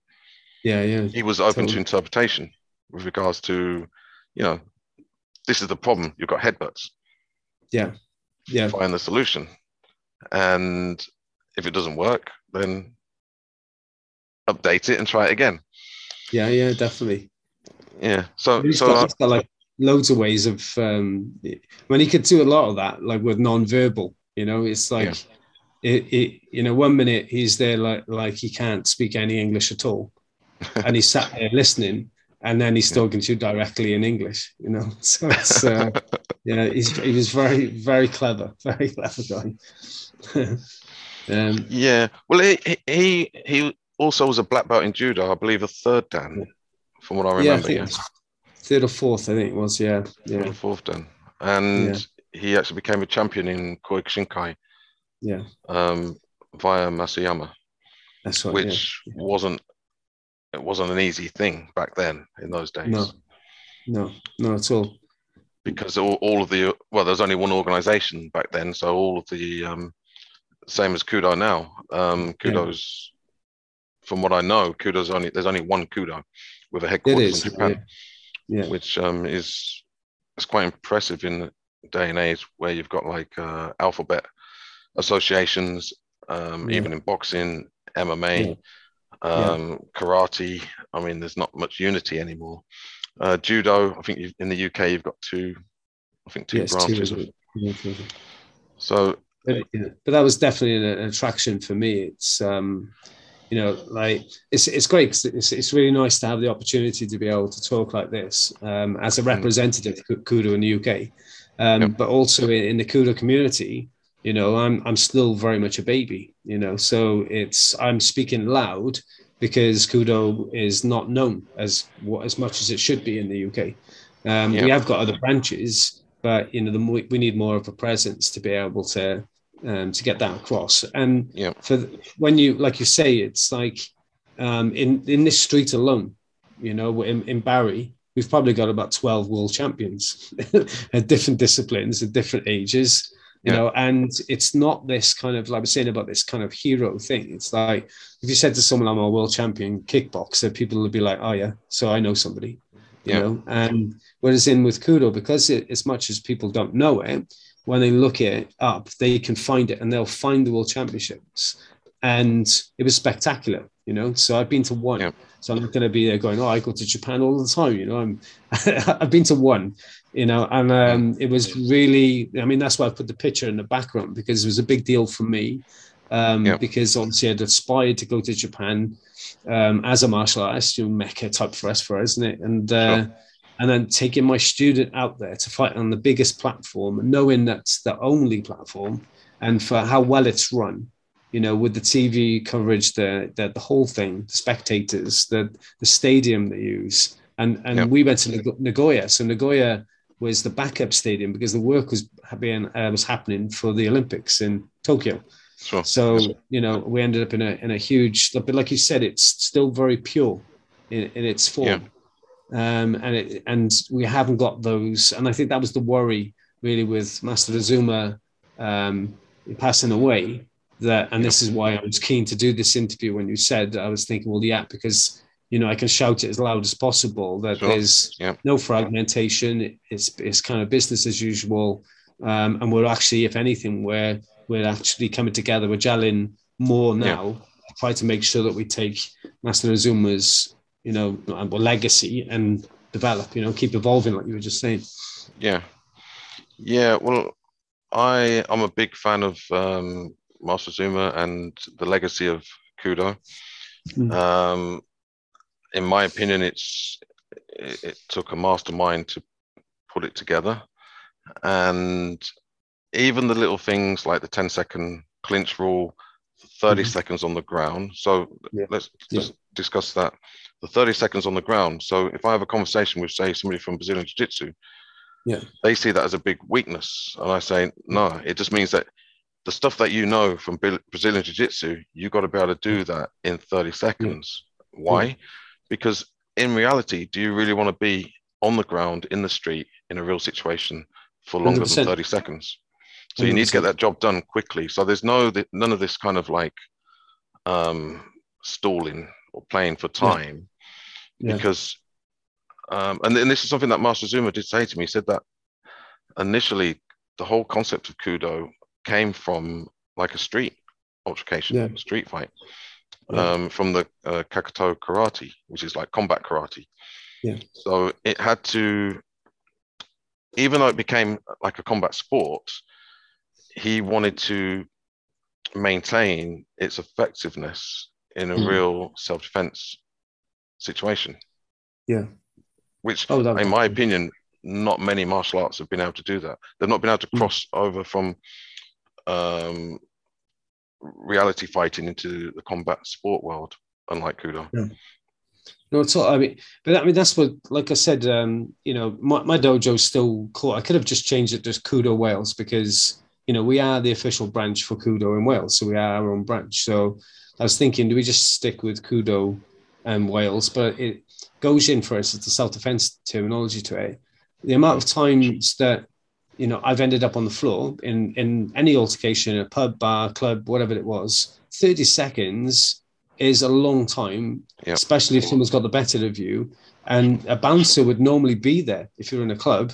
Yeah, yeah, He was open to interpretation with regards to, you know, this is the problem. You've got headbutts. yeah, yeah, Find the solution, and if it doesn't work, then update it and try it again. Yeah, yeah, definitely. Yeah. So He's so got, he's got like loads of ways of um when he could do a lot of that like with non-verbal you know it's like it, it you know one minute he's there like like he can't speak any english at all [laughs] and he's sat there listening and then he's talking to you directly in english you know [laughs] so it's uh yeah he's he was very very clever [laughs] very clever guy um Yeah, well, he- he he also was a black belt in judo, I believe, a third dan, from what I yeah, I remember. Yeah, third or fourth i think it was yeah Or yeah the fourth dan, and he actually became a champion in Kyokushinkai yeah um, via Mas Oyama, that's right which wasn't it wasn't an easy thing back then in those days. No. yeah. no no at all because all, all of the well, there's only one organization back then, so all of the um, same as Kudo now. Um, Yeah. Kudo's, from what I know, Kudo's only there's only one Kudo with a headquarters in Japan, yeah, yeah. which um, is is quite impressive in the day and age where you've got like uh, alphabet associations, um, Yeah. even in boxing, MMA, um, karate. I mean, there's not much unity anymore. Uh, judo, I think you've, in the UK you've got two, I think two Yes, branches. isn't of? So but, yeah, but that was definitely an, an attraction for me. It's um, you know, like it's it's great 'cause it's it's really nice to have the opportunity to be able to talk like this um, as a representative of Kudo in the UK, um, Yep. but also in, in the Kudo community. You know, I'm I'm still very much a baby. You know, so it's I'm speaking loud because Kudo is not known as what as much as it should be in the UK. Um, Yeah. We have got other branches, but you know, the more, we need more of a presence to be able to um, to get that across. And Yeah. for when you, like you say, it's like um, in in this street alone, you know, in, in Barry, we've probably got about 12 world champions [laughs] at different disciplines at different ages you yeah. know and it's not this kind of like i was saying about this kind of hero thing it's like if you said to someone i'm a world champion kickboxer people would be like oh yeah so i know somebody you yeah. know and whereas in with kudo because it, as much as people don't know it when they look it up they can find it and they'll find the world championships. And it was spectacular you know? So i've been to one. Yeah. so i'm not going to be there going oh i go to japan all the time you know? I'm [laughs] i've been to one you know? And um, it was really i mean that's why i put the picture in the background because it was a big deal for me um, yeah. because obviously i'd aspired to go to japan um, as a martial artist you know, mecca type for us for us isn't it? And uh, sure. And then taking my student out there to fight on the biggest platform knowing that's the only platform and for how well it's run you know, with the TV coverage, the the, the whole thing, the spectators, the the stadium they use, and and yep. we went to Nagoya. So Nagoya was the backup stadium because the work was being uh, was happening for the Olympics in Tokyo. Sure. So you know we ended up in a in a huge, but like you said, it's still very pure in, in its form, yeah. Um, and it and we haven't got those. And I think that was the worry really with Master Azuma um, passing away. That and this is why I was keen to do this interview. When you said, I was thinking, well, yeah, because you know, I can shout it as loud as possible that sure. there's no fragmentation. It's it's kind of business as usual, um, and we're actually, if anything, we're we're actually coming together. We're gelling more now. Yeah. Try to make sure that we take Master Azuma's, you know, legacy and develop. You know, keep evolving, like you were just saying. Yeah, yeah. Well, I I'm a big fan of um, Master Azuma and the legacy of Kudo. Mm. Um, in my opinion, it's it, it, took a mastermind to put it together, and even the little things like the 10 second clinch rule, 30 mm-hmm. seconds on the ground. So yeah. let's yeah. discuss that. The 30 seconds on the ground. So if I have a conversation with, say, somebody from Brazilian Jiu Jitsu, yeah. they see that as a big weakness. And I say, mm. no, it just means that the stuff that you know from Brazilian Jiu Jitsu, you've got to be able to do mm. that in 30 seconds. Yeah. Why? Mm. because in reality, do you really want to be on the ground in the street in a real situation for longer 100%. than 30 seconds? So you need to get that job done quickly. So there's no none of this kind of like um, stalling or playing for time, yeah. Yeah. because um, and, and this is something that Master Azuma did say to me. He said that initially the whole concept of kudo came from like a street altercation, yeah. street fight um, from the uh, Kakuto karate, which is like combat karate. Yeah. So it had to, even though it became like a combat sport, he wanted to maintain its effectiveness in a mm. real self-defense situation. Yeah. Which, oh, in my opinion, not many martial arts have been able to do that. They've not been able to hmm. cross mm. over from um, reality fighting into the combat sport world, unlike Kudo. Yeah. No, it's all, I mean, but I mean that's what, like I said, um, you know, my, my dojo's still cool. I could have just changed it to Kudo Wales because you know we are the official branch for Kudo in Wales, so we are our own branch. So I was thinking, do we just stick with Kudo and Wales? But it goes in for us. It's a self defense terminology to it. The amount of times that you know, I've ended up on the floor in in any altercation, a pub, bar, club, whatever it was. Thirty seconds is a long time, yep. especially if someone's got the better of you. And a bouncer would normally be there if you're in a club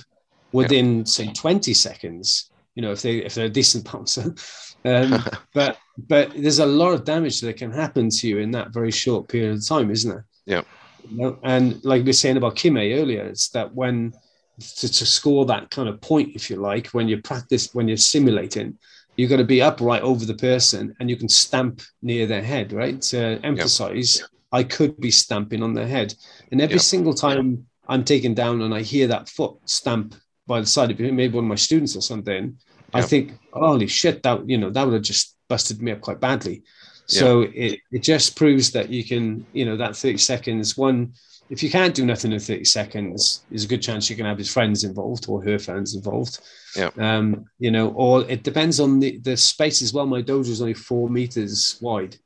within yep. say 20 seconds. You know, if they if they're a decent bouncer. [laughs] Um, [laughs] but but there's a lot of damage that can happen to you in that very short period of time, isn't there? Yeah. You know? And like we were saying about Kime earlier, it's that when to, to score that kind of point, if you like, when you practice, when you're simulating, you've got to be upright over the person and you can stamp near their head, right? To emphasize, yep. I could be stamping on their head. And every yep. single time I'm taken down and I hear that foot stamp by the side of maybe one of my students or something. I think, holy shit, that, you know, that would have just busted me up quite badly. So it, it just proves that you can, you know, that 30 seconds, one, if you can't do nothing in 30 seconds, there's a good chance you can have his friends involved or her friends involved. Yeah. Um, you know, or it depends on the, the space as well. My dojo is only four meters wide.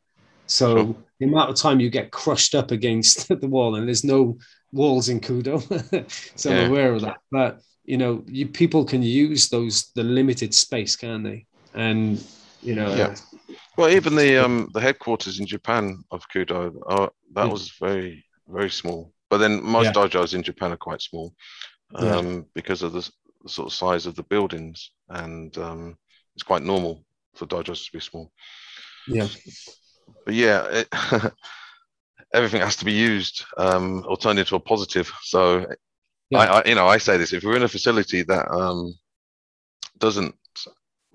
So sure. the amount of time you get crushed up against [laughs] the wall, and there's no walls in Kudo, [laughs] so yeah. I'm aware of that. But you know, you, people can use those the limited space, can they? And you know, yeah. Well, even the um the headquarters in Japan of Kudo, uh, that yeah. was very very small. But then most yeah. dojos in Japan are quite small um, yeah. because of the, the, sort of size of the buildings, and um, it's quite normal for dojos to be small. Yeah. But yeah, it, [laughs] everything has to be used um, or turned into a positive. So, yeah. I, I, you know, I say this: if we're in a facility that um, doesn't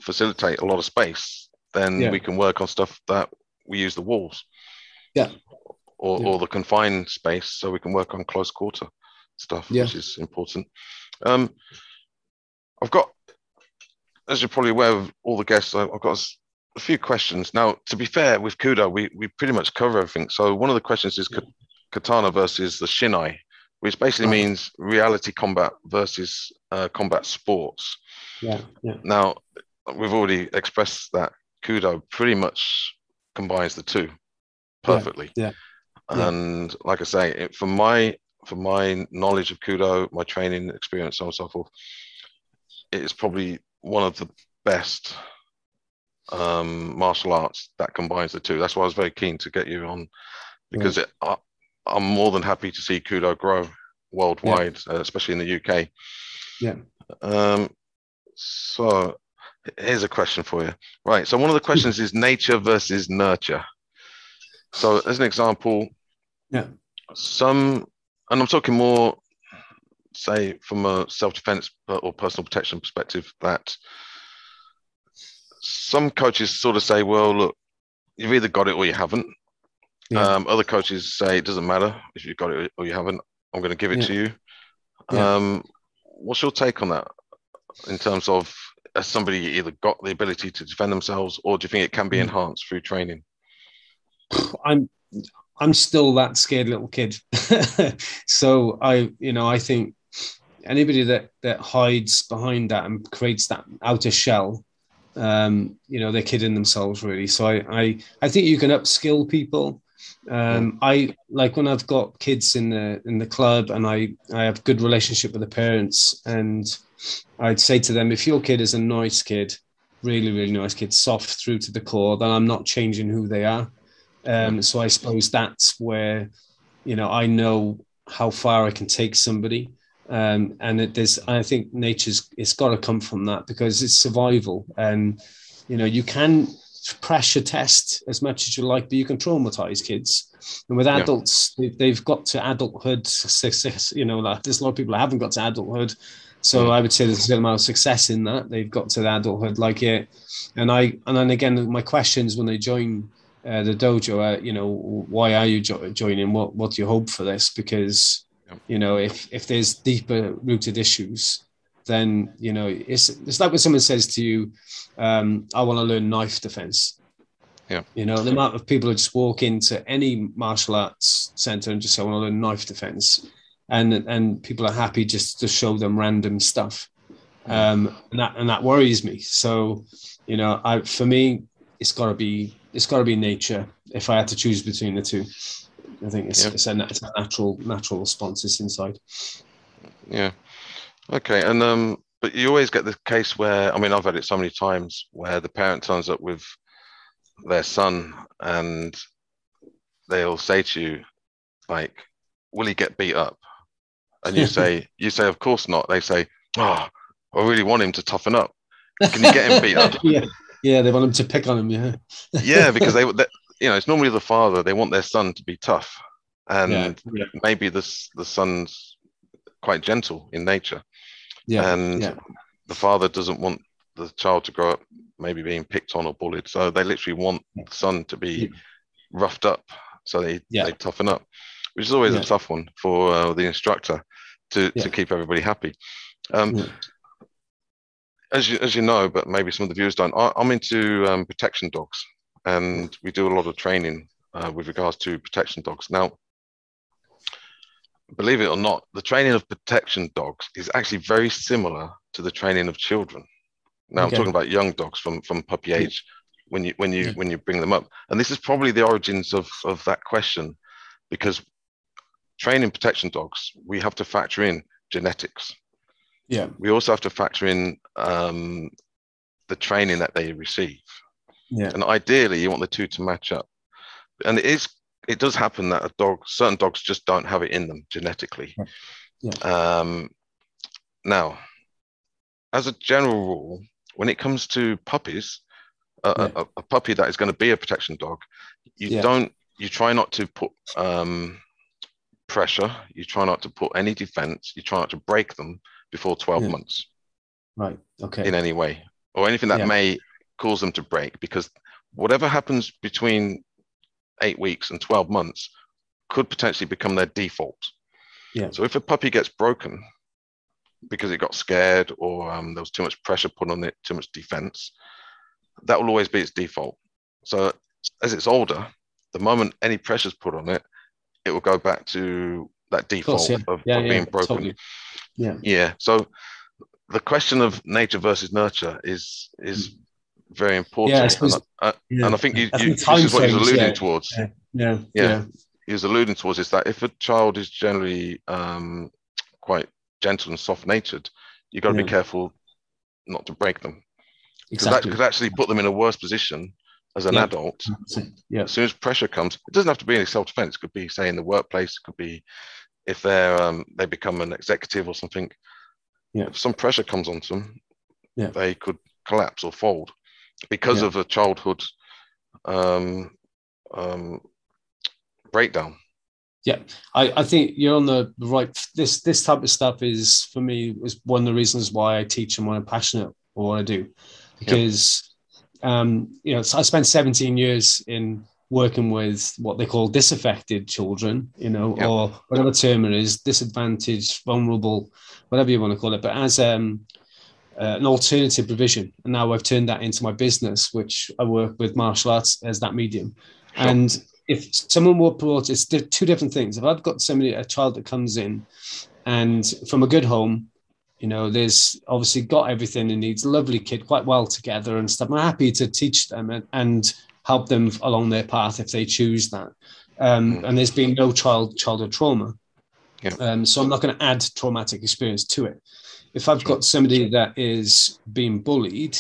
facilitate a lot of space, then yeah. we can work on stuff that we use the walls. Yeah or, yeah. or the confined space so we can work on close quarter stuff, yeah. which is important. Um, I've got, as you're probably aware of all the guests, I've got a few questions. Now, to be fair, with Kudo, we, we pretty much cover everything. So one of the questions is katana versus the shinai, which basically right. means reality combat versus uh, combat sports. Yeah, yeah. Now, we've already expressed that Kudo pretty much combines the two perfectly. Yeah. yeah. And yeah. like I say, it, from my for my knowledge of Kudo, my training experience, so on and so forth, it is probably one of the best um, martial arts that combines the two. That's why I was very keen to get you on because it, I, am more than happy to see Kudo grow worldwide, yeah. uh, especially in the UK. Yeah. Um, so here's a question for you. Right. So one of the questions is nature versus nurture. So, as an example, yeah, some, and I'm talking more, say, from a self-defense or personal protection perspective, that some coaches sort of say, "Well, look, you've either got it or you haven't." Yeah. Um, other coaches say it doesn't matter if you've got it or you haven't. I'm going to give it yeah. to you. Yeah. Um, what's your take on that in terms of has somebody either got the ability to defend themselves or do you think it can be mm. enhanced through training? [sighs] I'm I'm still that scared little kid. [laughs] so I, you know, I think anybody that that hides behind that and creates that outer shell, um, you know, they're kidding themselves really. So I, I, I think you can upskill people. Um, I like when I've got kids in the in the club and I I have good relationship with the parents and I'd say to them if your kid is a nice kid, really really nice kid, soft through to the core, then I'm not changing who they are. Um, so I suppose that's where, you know, I know how far I can take somebody. Um, and it, there's, I think nature's, it's got to come from that because it's survival. And, you know, you can pressure test as much as you like, but you can traumatize kids. And with adults, yeah. they've got to adulthood success. You know, like there's a lot of people that haven't got to adulthood. So I would say there's a certain amount of success in that. They've got to the adulthood like it. And I, and then again, my questions when they join uh, the dojo, uh, you know, why are you jo- joining? What what do you hope for this? Because you know, if if there's deeper rooted issues, then you know, it's it's like when someone says to you, um, "I want to learn knife defense." Yeah. You know, the amount of people who just walk into any martial arts center and just say, "I want to learn knife defense," and and people are happy just to show them random stuff, um, and that and that worries me. So, you know, I for me, it's got to be it's got to be nature. If I had to choose between the two, I think it's, it's, a, it's a natural natural response. It's inside. Yeah. Okay. And um, but you always get the case where I mean I've had it so many times where the parent turns up with their son and they'll say to you like, "Will he get beat up?" And you say, [laughs] "You say, of course not." They say, "Oh, I really want him to toughen up. Can you get him beat up?" [laughs] yeah. Yeah, they want him to pick on him. Yeah. [laughs] yeah, because they, they, you know, it's normally the father. They want their son to be tough, and yeah, yeah. maybe this the son's quite gentle in nature. Yeah. And yeah. the father doesn't want the child to grow up maybe being picked on or bullied. So they literally want the son to be roughed up so they, they toughen up, which is always a tough one for uh, the instructor to, to keep everybody happy. Um, as you, as you know, but maybe some of the viewers don't, I, am into um, protection dogs, and we do a lot of training uh, with regards to protection dogs. Now, believe it or not, the training of protection dogs is actually very similar to the training of children. Now, okay. I'm talking about young dogs from, from puppy age when you when you yeah. when you bring them up. And this is probably the origins of of that question, because training protection dogs, we have to factor in genetics. Yeah. We also have to factor in um, the training that they receive. Yeah. And ideally, you want the two to match up. And it is it does happen that a dog, certain dogs just don't have it in them genetically. Yeah. Um, now, as a general rule, when it comes to puppies, a, yeah. a, a puppy that is going to be a protection dog, you yeah. don't, you try not to put um, pressure, you try not to put any defense, you try not to break them before 12 yeah. months. Right. Okay. In any way, or anything that may cause them to break, because whatever happens between eight weeks and 12 months could potentially become their default. Yeah. So if a puppy gets broken because it got scared or um, there was too much pressure put on it, too much defense, that will always be its default. So as it's older, the moment any pressure is put on it, it will go back to that default of, course, yeah. of, yeah, of yeah, being broken. Totally. Yeah. Yeah. So the question of nature versus nurture is is very important. Yeah, suppose, and, I, yeah. and, I, think you, you, this is what he's alluding towards. Yeah. yeah. yeah, He was alluding towards is that if a child is generally um, quite gentle and soft natured, you've got to be careful not to break them. Because exactly. that could actually put them in a worse position as an adult. Yeah. As soon as pressure comes, it doesn't have to be any self defense. It could be, say, in the workplace. It could be if they're um, they become an executive or something. Yeah. If some pressure comes onto them, yeah. they could collapse or fold because yeah. of a childhood um, um, breakdown. Yeah, I, I think you're on the right. This this type of stuff is for me is one of the reasons why I teach and why I'm passionate or what I do, because yeah. um, you know I spent 17 years in working with what they call disaffected children, you know, yeah. or whatever term it is, disadvantaged, vulnerable, whatever you want to call it. But as um, uh, an alternative provision. And now I've turned that into my business, which I work with martial arts as that medium. Sure. And if someone were brought, it's two different things. If I've got somebody, a child that comes in and from a good home, you know, there's obviously got everything and needs, a lovely kid, quite well together and stuff. I'm happy to teach them and, and help them along their path if they choose that. Um, mm. and there's been no child childhood trauma. Yeah. Um, so I'm not going to add traumatic experience to it if I've got somebody that is being bullied,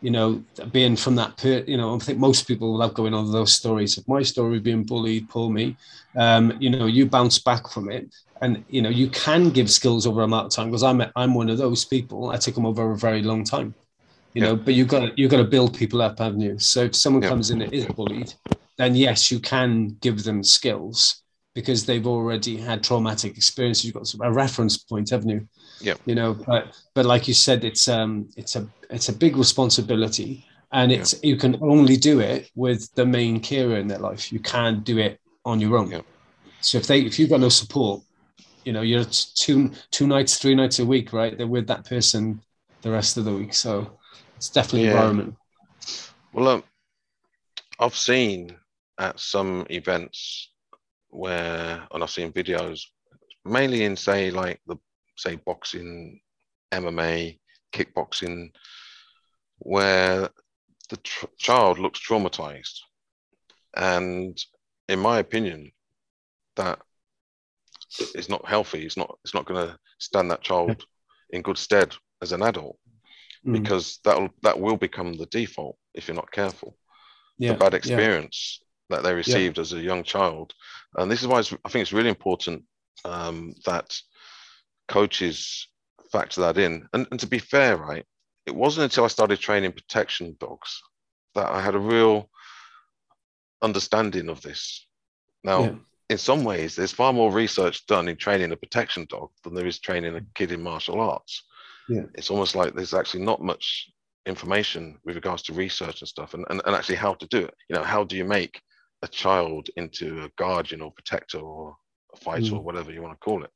you know, being from that, per, you know, I think most people love going on those stories of my story being bullied, pull me. Um, you know, you bounce back from it, and you know, you can give skills over a amount of time because I'm I'm one of those people. I took them over a very long time, you yeah. know. But you've got you've got to build people up, haven't you? So if someone yeah. comes in that is bullied, then yes, you can give them skills because they've already had traumatic experiences. You've got a reference point, haven't you? Yeah. You know, but but like you said, it's um it's a it's a big responsibility, and it's yeah. you can only do it with the main carer in their life. You can't do it on your own. Yeah. So if they if you've got no support, you know, you're two two nights, three nights a week, right? They're with that person the rest of the week. So it's definitely yeah. environment. Well, um, I've seen at some events where, and I've seen videos, mainly in say like the say boxing, MMA, kickboxing, where the tr- child looks traumatized. And in my opinion, that is not healthy. It's not. It's not going to stand that child in good stead as an adult, mm. because that will that will become the default if you're not careful. Yeah. The bad experience yeah. that they received yeah. as a young child, and this is why I think it's really important um, that coaches factor that in. And, and to be fair, right, it wasn't until I started training protection dogs that I had a real understanding of this. Now, yeah. in some ways, there's far more research done in training a protection dog than there is training a kid in martial arts. Yeah. It's almost like there's actually not much information with regards to research and stuff and, and, and actually how to do it. You know, how do you make a child into a guardian or protector or a fighter mm. or whatever you want to call it?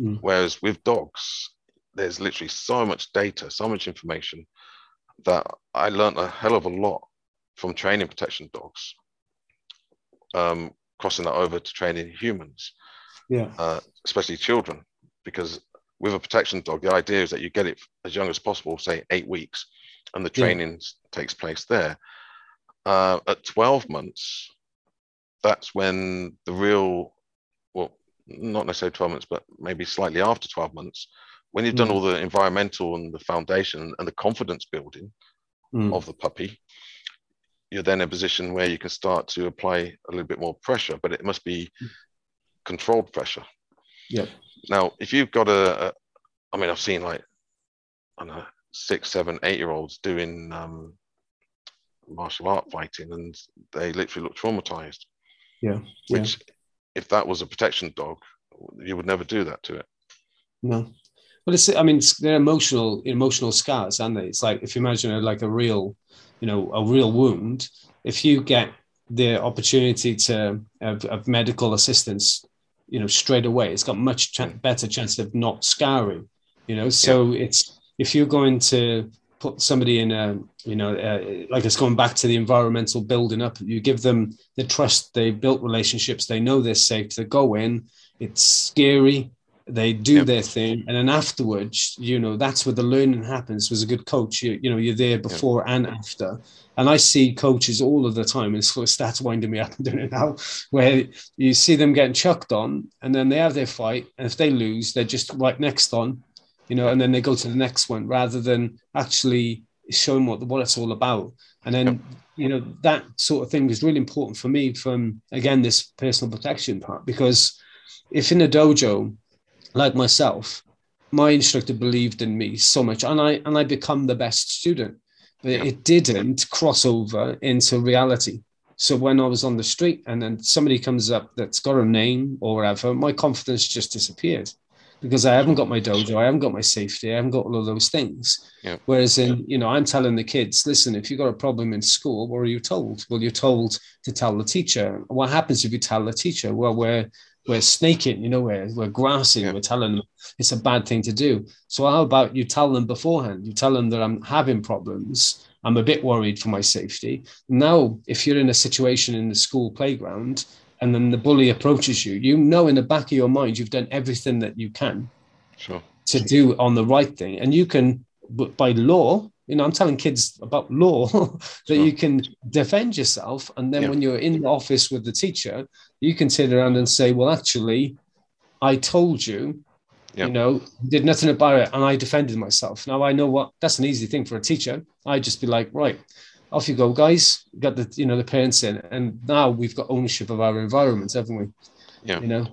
Mm. Whereas with dogs, there's literally so much data, so much information that I learned a hell of a lot from training protection dogs, um, crossing that over to training humans, yeah, uh, especially children, because with a protection dog, the idea is that you get it as young as possible, say eight weeks, and the training yeah. takes place there. uh, at 12 months, that's when the real, not necessarily 12 months, but maybe slightly after 12 months, when you've done Mm. all the environmental and the foundation and the confidence building Mm. of the puppy, you're then in a position where you can start to apply a little bit more pressure, but it must be controlled pressure. Yeah. Now, if you've got a, a I mean, I've seen like, I don't know, six, seven, eight year olds doing um, martial art fighting and they literally look traumatized. Yeah. Which, if that was a protection dog, you would never do that to it. No. Well, it's, I mean, it's, they're emotional, emotional scars, aren't they? It's like if you imagine it like a real, you know, a real wound, if you get the opportunity to have, have medical assistance, you know, straight away, it's got much ch- better chance of not scarring, you know. So it's, if you're going to put somebody in a, you know, uh, like it's going back to the environmental building up, you give them the trust, they built relationships, they know they're safe to go in. It's scary, they do Yep. their thing and then afterwards you know that's where the learning happens was a good coach you, you know you're there before and after and i see coaches all of the time and sort of starts winding me up [laughs] and doing it now where you see them getting chucked on and then they have their fight and if they lose they're just right next on you know and then they go to the next one rather than actually showing what what it's all about and then Yep. you know that sort of thing is really important for me from again this personal protection part because if in a dojo like myself, my instructor believed in me so much, and I and I become the best student. But Yeah. it didn't cross over into reality. So when I was on the street and then somebody comes up that's got a name or whatever, my confidence just disappeared because I haven't got my dojo, I haven't got my safety, I haven't got all of those things. Yeah. Whereas in, you know, I'm telling the kids, listen, if you've got a problem in school, what are you told? Well, you're told to tell the teacher. What happens if you tell the teacher? Well, we're we're snaking, you know, we're we're grassing, Yeah. we're telling them it's a bad thing to do. So how about you tell them beforehand? You tell them that I'm having problems. I'm a bit worried for my safety. Now, if you're in a situation in the school playground and then the bully approaches you, you know in the back of your mind you've done everything that you can Sure. to do on the right thing. And you can, by law, you know, I'm telling kids about law [laughs] that Sure. you can defend yourself. And then Yeah. when you're in the office with the teacher, you can turn around and say, well, actually, I told you, Yeah. you know, did nothing about it. And I defended myself. Now I know what that's an easy thing for a teacher. I'd just be like, right, off you go, guys. Got the, you know, the parents in. And now we've got ownership of our environments, haven't we? Yeah. you know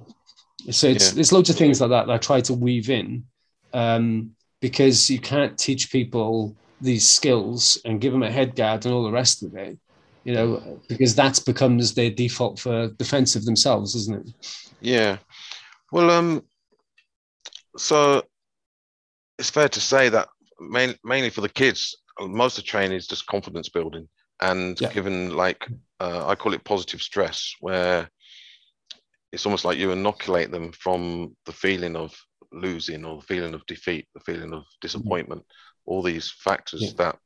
so it's Yeah. there's loads of things like that that i try to weave in um, because you can't teach people these skills and give them a head guard and all the rest of it you know because that becomes their default for defense of themselves isn't it Yeah. Well, um, so it's fair to say that main, mainly for the kids, most of the training is just confidence building and Yeah. given like uh, I call it positive stress, where it's almost like you inoculate them from the feeling of losing or the feeling of defeat, the feeling of disappointment, all these factors Yeah. that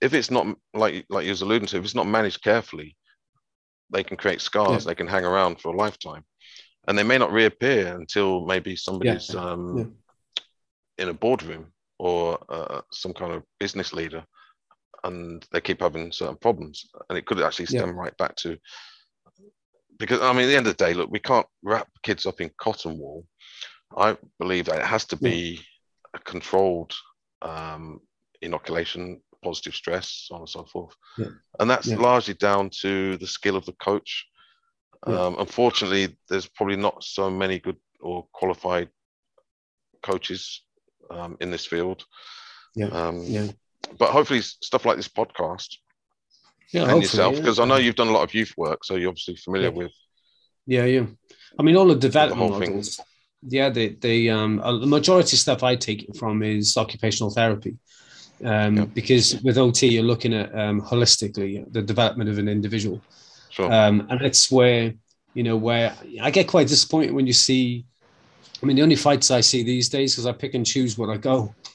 if it's not like like you was alluding to, if it's not managed carefully, they can create scars, they can hang around for a lifetime. And they may not reappear until maybe somebody's um, Yeah. in a boardroom or uh, some kind of business leader and they keep having certain problems. And it could actually Yeah. stem right back to because I mean, at the end of the day, look, we can't wrap kids up in cotton wool. I believe that it has to Yeah. be a controlled um, inoculation, positive stress, so on and so forth. Yeah. And that's Yeah. largely down to the skill of the coach. Yeah. Um, unfortunately, there's probably not so many good or qualified coaches um, in this field. Yeah. Um, yeah But hopefully, stuff like this podcast yeah and yourself, yeah. because I know you've done a lot of youth work, so you're obviously familiar Yeah. with. Yeah, yeah. I mean, all the development thing. models. Yeah, the they um, uh, the majority of stuff I take it from is occupational therapy, um, Yeah. because with OT you're looking at um, holistically the development of an individual, Sure. um, and it's where you know where I get quite disappointed when you see. I mean, the only fights I see these days because I pick and choose where I go, [laughs]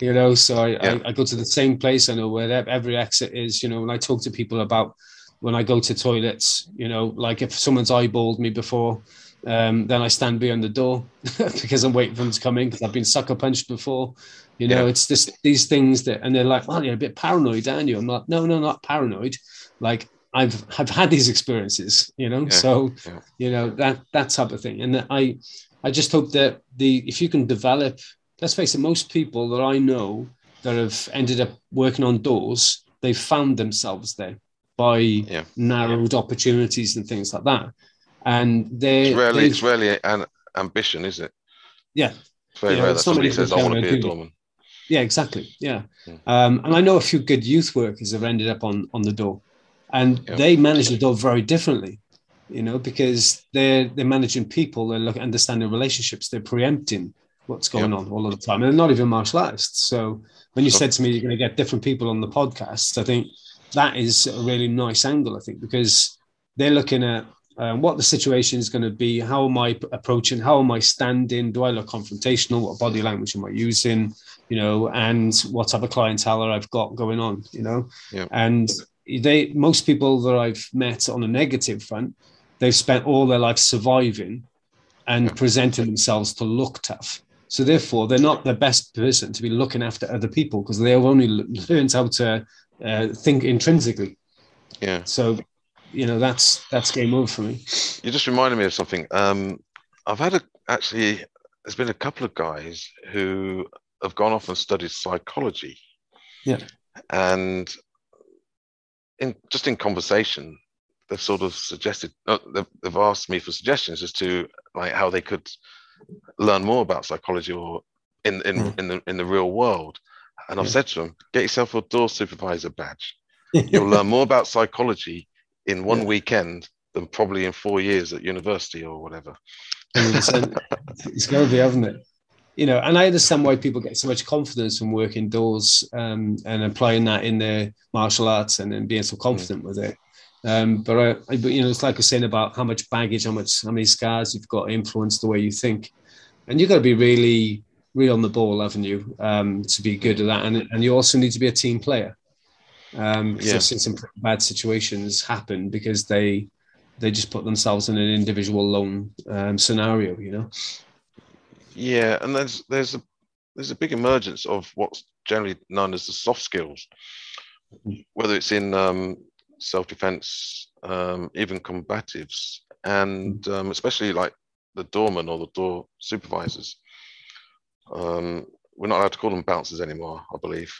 you know. So I, Yeah. I, I go to the same place. I know where every exit is. You know, when I talk to people about when I go to toilets, you know, like if someone's eyeballed me before, um, then I stand behind the door [laughs] because I'm waiting for them to come in because I've been sucker punched before. You know, yeah. it's just these things that, and they're like, "Well, you're a bit paranoid, aren't you?" I'm like, "No, no, not paranoid. Like I've I've had these experiences, you know. Yeah. So, yeah. you know that that type of thing. And I I just hope that the if you can develop, let's face it, most people that I know that have ended up working on doors, they've found themselves there by yeah. narrowed opportunities and things like that. And they it's rarely it's rarely an ambition, is it? Yeah. It's very rare that somebody, says, I want to be a doorman. Yeah, exactly. Yeah. Mm. Um, and I know a few good youth workers have ended up on, on the door and yeah. they manage the door very differently, you know, because they're, they're managing people, they're looking, understanding relationships, they're preempting what's going yeah. on all of the time. And they're not even martial artists. So when you said to me, you're going to get different people on the podcast, I think that is a really nice angle, I think, because they're looking at um, what the situation is going to be, how am I approaching, how am I standing, do I look confrontational, what body language am I using, you know, and what type of clientele I've got going on, you know, and they most people that I've met on a negative front, they've spent all their life surviving and presenting themselves to look tough. So therefore, they're not the best person to be looking after other people because they have only learned how to uh, think intrinsically. Yeah. So, you know, that's that's game over for me. You just reminded me of something. Um, I've had a actually. There's been a couple of guys who have gone off and studied psychology. Yeah. And in just in conversation, they've sort of suggested. Uh, they've, they've asked me for suggestions as to like how they could learn more about psychology or in in, mm. in the in the real world. And I've said to them, get yourself a door supervisor badge. [laughs] You'll learn more about psychology in one yeah. weekend than probably in four years at university or whatever. it's, it's to be, haven't it? You know, and I understand why people get so much confidence from working doors um, and applying that in their martial arts and then being so confident mm. with it. Um, but I, you know, it's like I was saying about how much baggage, how much, how many scars you've got influence the way you think, and you've got to be really, really on the ball, haven't you, um, to be good at that, and and you also need to be a team player. Um, yeah. I've seen some bad situations happen because they they just put themselves in an individual lone um, scenario, you know. Yeah, and there's there's a there's a big emergence of what's generally known as the soft skills, whether it's in um, self-defense, um, even combatives, and um, especially like the doorman or the door supervisors. Um, we're not allowed to call them bouncers anymore, I believe.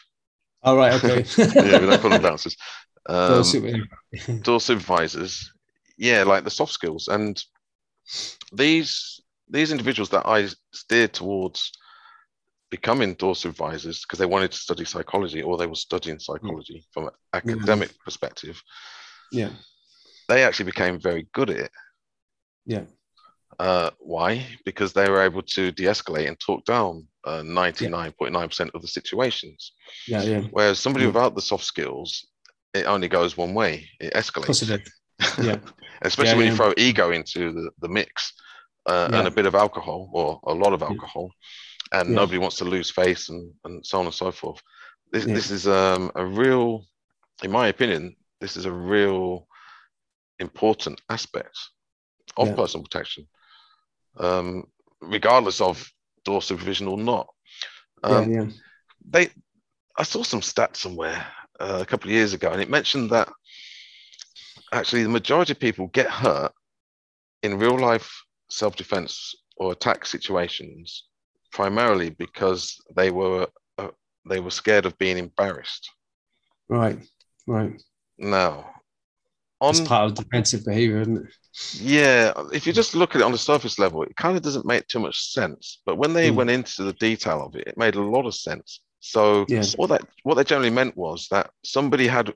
All oh, right, okay. [laughs] yeah, we don't call them bouncers. [laughs] door, um, door supervisors, yeah, like the soft skills, and these these individuals that I steer towards becoming door supervisors because they wanted to study psychology or they were studying psychology mm. from an academic yeah. perspective. Yeah. They actually became very good at it. Yeah. Uh, why? Because they were able to de-escalate and talk down uh, 99.9% of the situations. Yeah, yeah. Whereas somebody yeah. without the soft skills, it only goes one way. It escalates. It yeah. [laughs] Especially yeah, when you throw ego into the, the mix uh, and a bit of alcohol or a lot of alcohol and yeah. nobody wants to lose face and, and so on and so forth. This, yeah. this is um, a real, in my opinion, this is a real important aspect of yeah. personal protection, um, regardless of door supervision or not. Um, yeah, They, I saw some stats somewhere uh, a couple of years ago, and it mentioned that actually the majority of people get hurt in real life self-defense or attack situations primarily because they were uh, they were scared of being embarrassed. Right, right. Now, on it's part of defensive behavior, isn't it? Yeah, if you just look at it on the surface level, it kind of doesn't make too much sense. But when they mm. went into the detail of it, it made a lot of sense. So yes. what that what they generally meant was that somebody had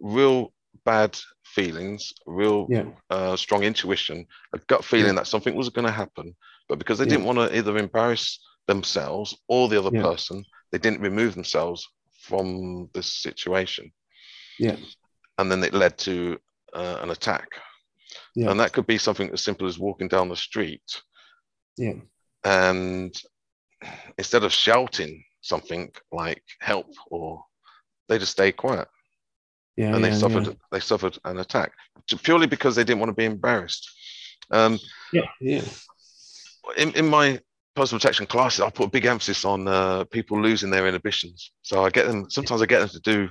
real bad feelings, real yeah. uh, strong intuition, a gut feeling yeah. that something was going to happen, but because they didn't want to either embarrass themselves or the other yeah. person. They didn't remove themselves from the situation. Yeah. And then it led to uh, an attack. Yeah. And that could be something as simple as walking down the street. Yeah. And instead of shouting something like help or they just stay quiet. Yeah, and they yeah, suffered yeah. they suffered an attack purely because they didn't want to be embarrassed. Um, yeah, yeah. In, in my personal protection classes, I put a big emphasis on uh, people losing their inhibitions. So I get them. Sometimes I get them to do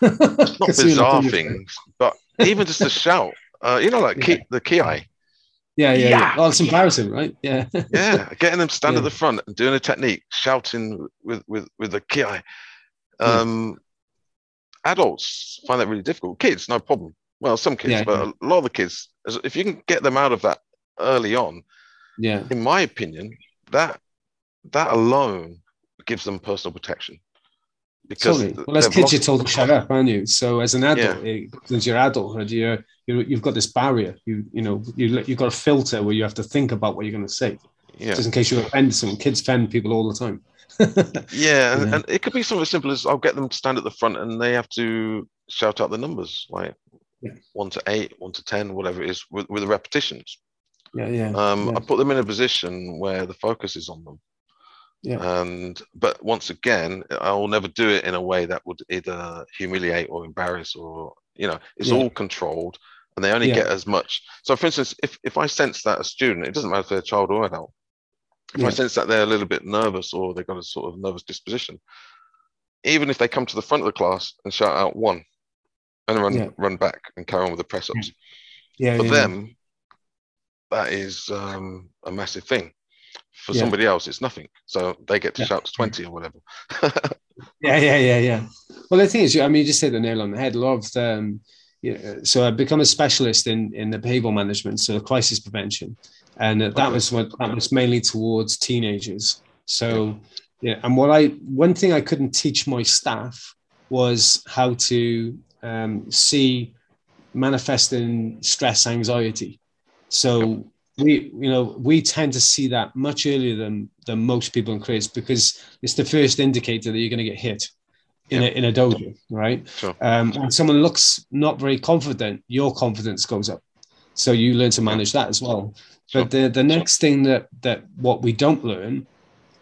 [laughs] not bizarre things, but even just a [laughs] shout. Uh, you know, like yeah. the ki. Yeah, yeah, yeah. yeah. Oh, it's embarrassing, right? Yeah. [laughs] yeah, getting them to stand yeah. at the front and doing a technique, shouting with with with the ki. Um, adults find that really difficult. Kids, no problem. Well, some kids, yeah, but yeah. a lot of the kids, if you can get them out of that early on, yeah, in my opinion, that that alone gives them personal protection. Because totally. well, as kids, you're told to shut up, aren't you? So as an adult, yeah. as your adulthood, you're, you you've got this barrier. You you know you you've got a filter where you have to think about what you're going to say, yeah. just in case you offend someone. Kids offend people all the time. [laughs] yeah, and, and, it could be something as simple as I'll get them to stand at the front and they have to shout out the numbers, like yeah. one to eight, one to ten, whatever it is, with, with the repetitions. Yeah, yeah. Um, yeah. I put them in a position where the focus is on them. Yeah. And but once again, I will never do it in a way that would either humiliate or embarrass or you know, it's yeah. all controlled and they only yeah. get as much. So for instance, if, if I sense that a student, it doesn't matter if they're a child or adult, if. I sense that they're a little bit nervous or they've got a sort of nervous disposition, even if they come to the front of the class and shout out one and run run back and carry on with the press ups. Yeah. For them, that is um, a massive thing. For somebody else, it's nothing. So they get to shout to 20 or whatever. [laughs] yeah, yeah, yeah, yeah. Well, the thing is, I mean, you just hit the nail on the head. A lot of the, um, yeah, so I've become a specialist in in the behavioral management, so crisis prevention and that was what that was mainly towards teenagers. So yeah, and what I one thing I couldn't teach my staff was how to um, see manifesting stress anxiety. So we you know we tend to see that much earlier than than most people in careers because it's the first indicator that you're going to get hit in, a, in a dojo right? Sure. um, when someone looks not very confident your confidence goes up. So you learn to manage that as well. But the, the next thing that that what we don't learn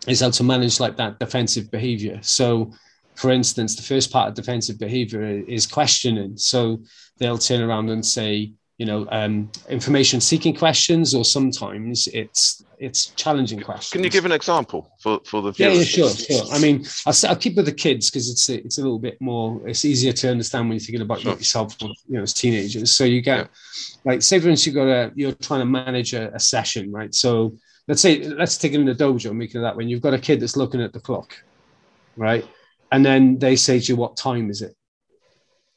is how to manage like that defensive behavior. So for instance, the first part of defensive behavior is questioning. So they'll turn around and say, you know, um, information seeking questions, or sometimes it's it's challenging questions. Can you give an example for, for the viewers? Yeah, yeah, sure, sure. I mean, I'll, I'll keep with the kids because it's a, it's a little bit more, it's easier to understand when you're thinking about sure. yourself, you know, as teenagers. So you get, yeah. like, say for instance, you got a, you're trying to manage a, a, session, right? So let's say, let's take it in the dojo and make it that when you've got a kid that's looking at the clock, right? And then they say to you, what time is it?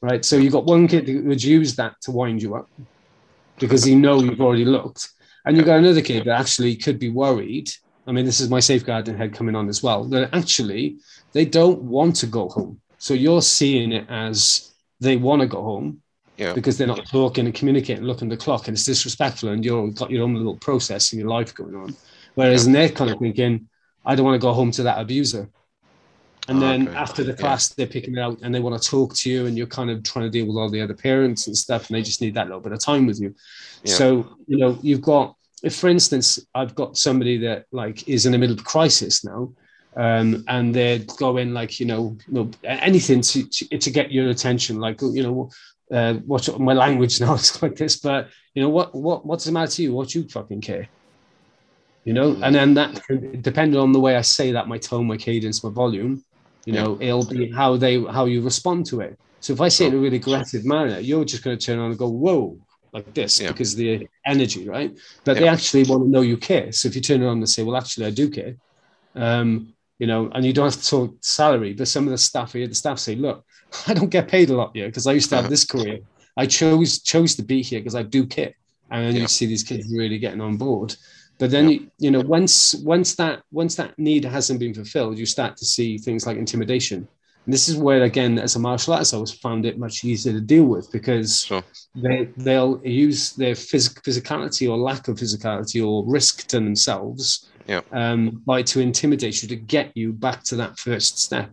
Right. So you've got one kid that would use that to wind you up because you know you've already looked. And you've got another kid that actually could be worried. I mean, this is my safeguarding head coming on as well, that actually they don't want to go home. So you're seeing it as they want to go home yeah. because they're not talking and communicating, looking at the clock, and it's disrespectful, and you've got your own little process in your life going on. Whereas yeah. they're kind of thinking, I don't want to go home to that abuser. And then okay. after the class, yeah. they're picking it out and they want to talk to you, and you're kind of trying to deal with all the other parents and stuff, and they just need that little bit of time with you. Yeah. So, you know, you've got, if for instance, I've got somebody that like is in the middle of crisis now, um, and they're going like, you know, you know anything to, to, to get your attention, like, you know, uh, watch my language [laughs] now is like this, but you know, what, what, what's the matter to you? What you fucking care? You know, and then that depending on the way I say that, my tone, my cadence, my volume, you know, yeah. it'll be how they how you respond to it. So if I say it in a really aggressive manner, you're just going to turn on and go, whoa, like this, yeah. because the energy, right? But yeah. they actually want to know you care. So if you turn around and say, well, actually, I do care, um, you know, and you don't have to talk salary, but some of the staff here, the staff say, look, [laughs] I don't get paid a lot here because I used to have uh-huh. this career. I chose chose to be here because I do care. And then you see these kids really getting on board. But then you, you know once once that once that need hasn't been fulfilled, you start to see things like intimidation. And this is where again, as a martial artist, I always found it much easier to deal with because sure. they they'll use their phys- physicality or lack of physicality or risk to themselves yeah. um, by to intimidate you to get you back to that first step.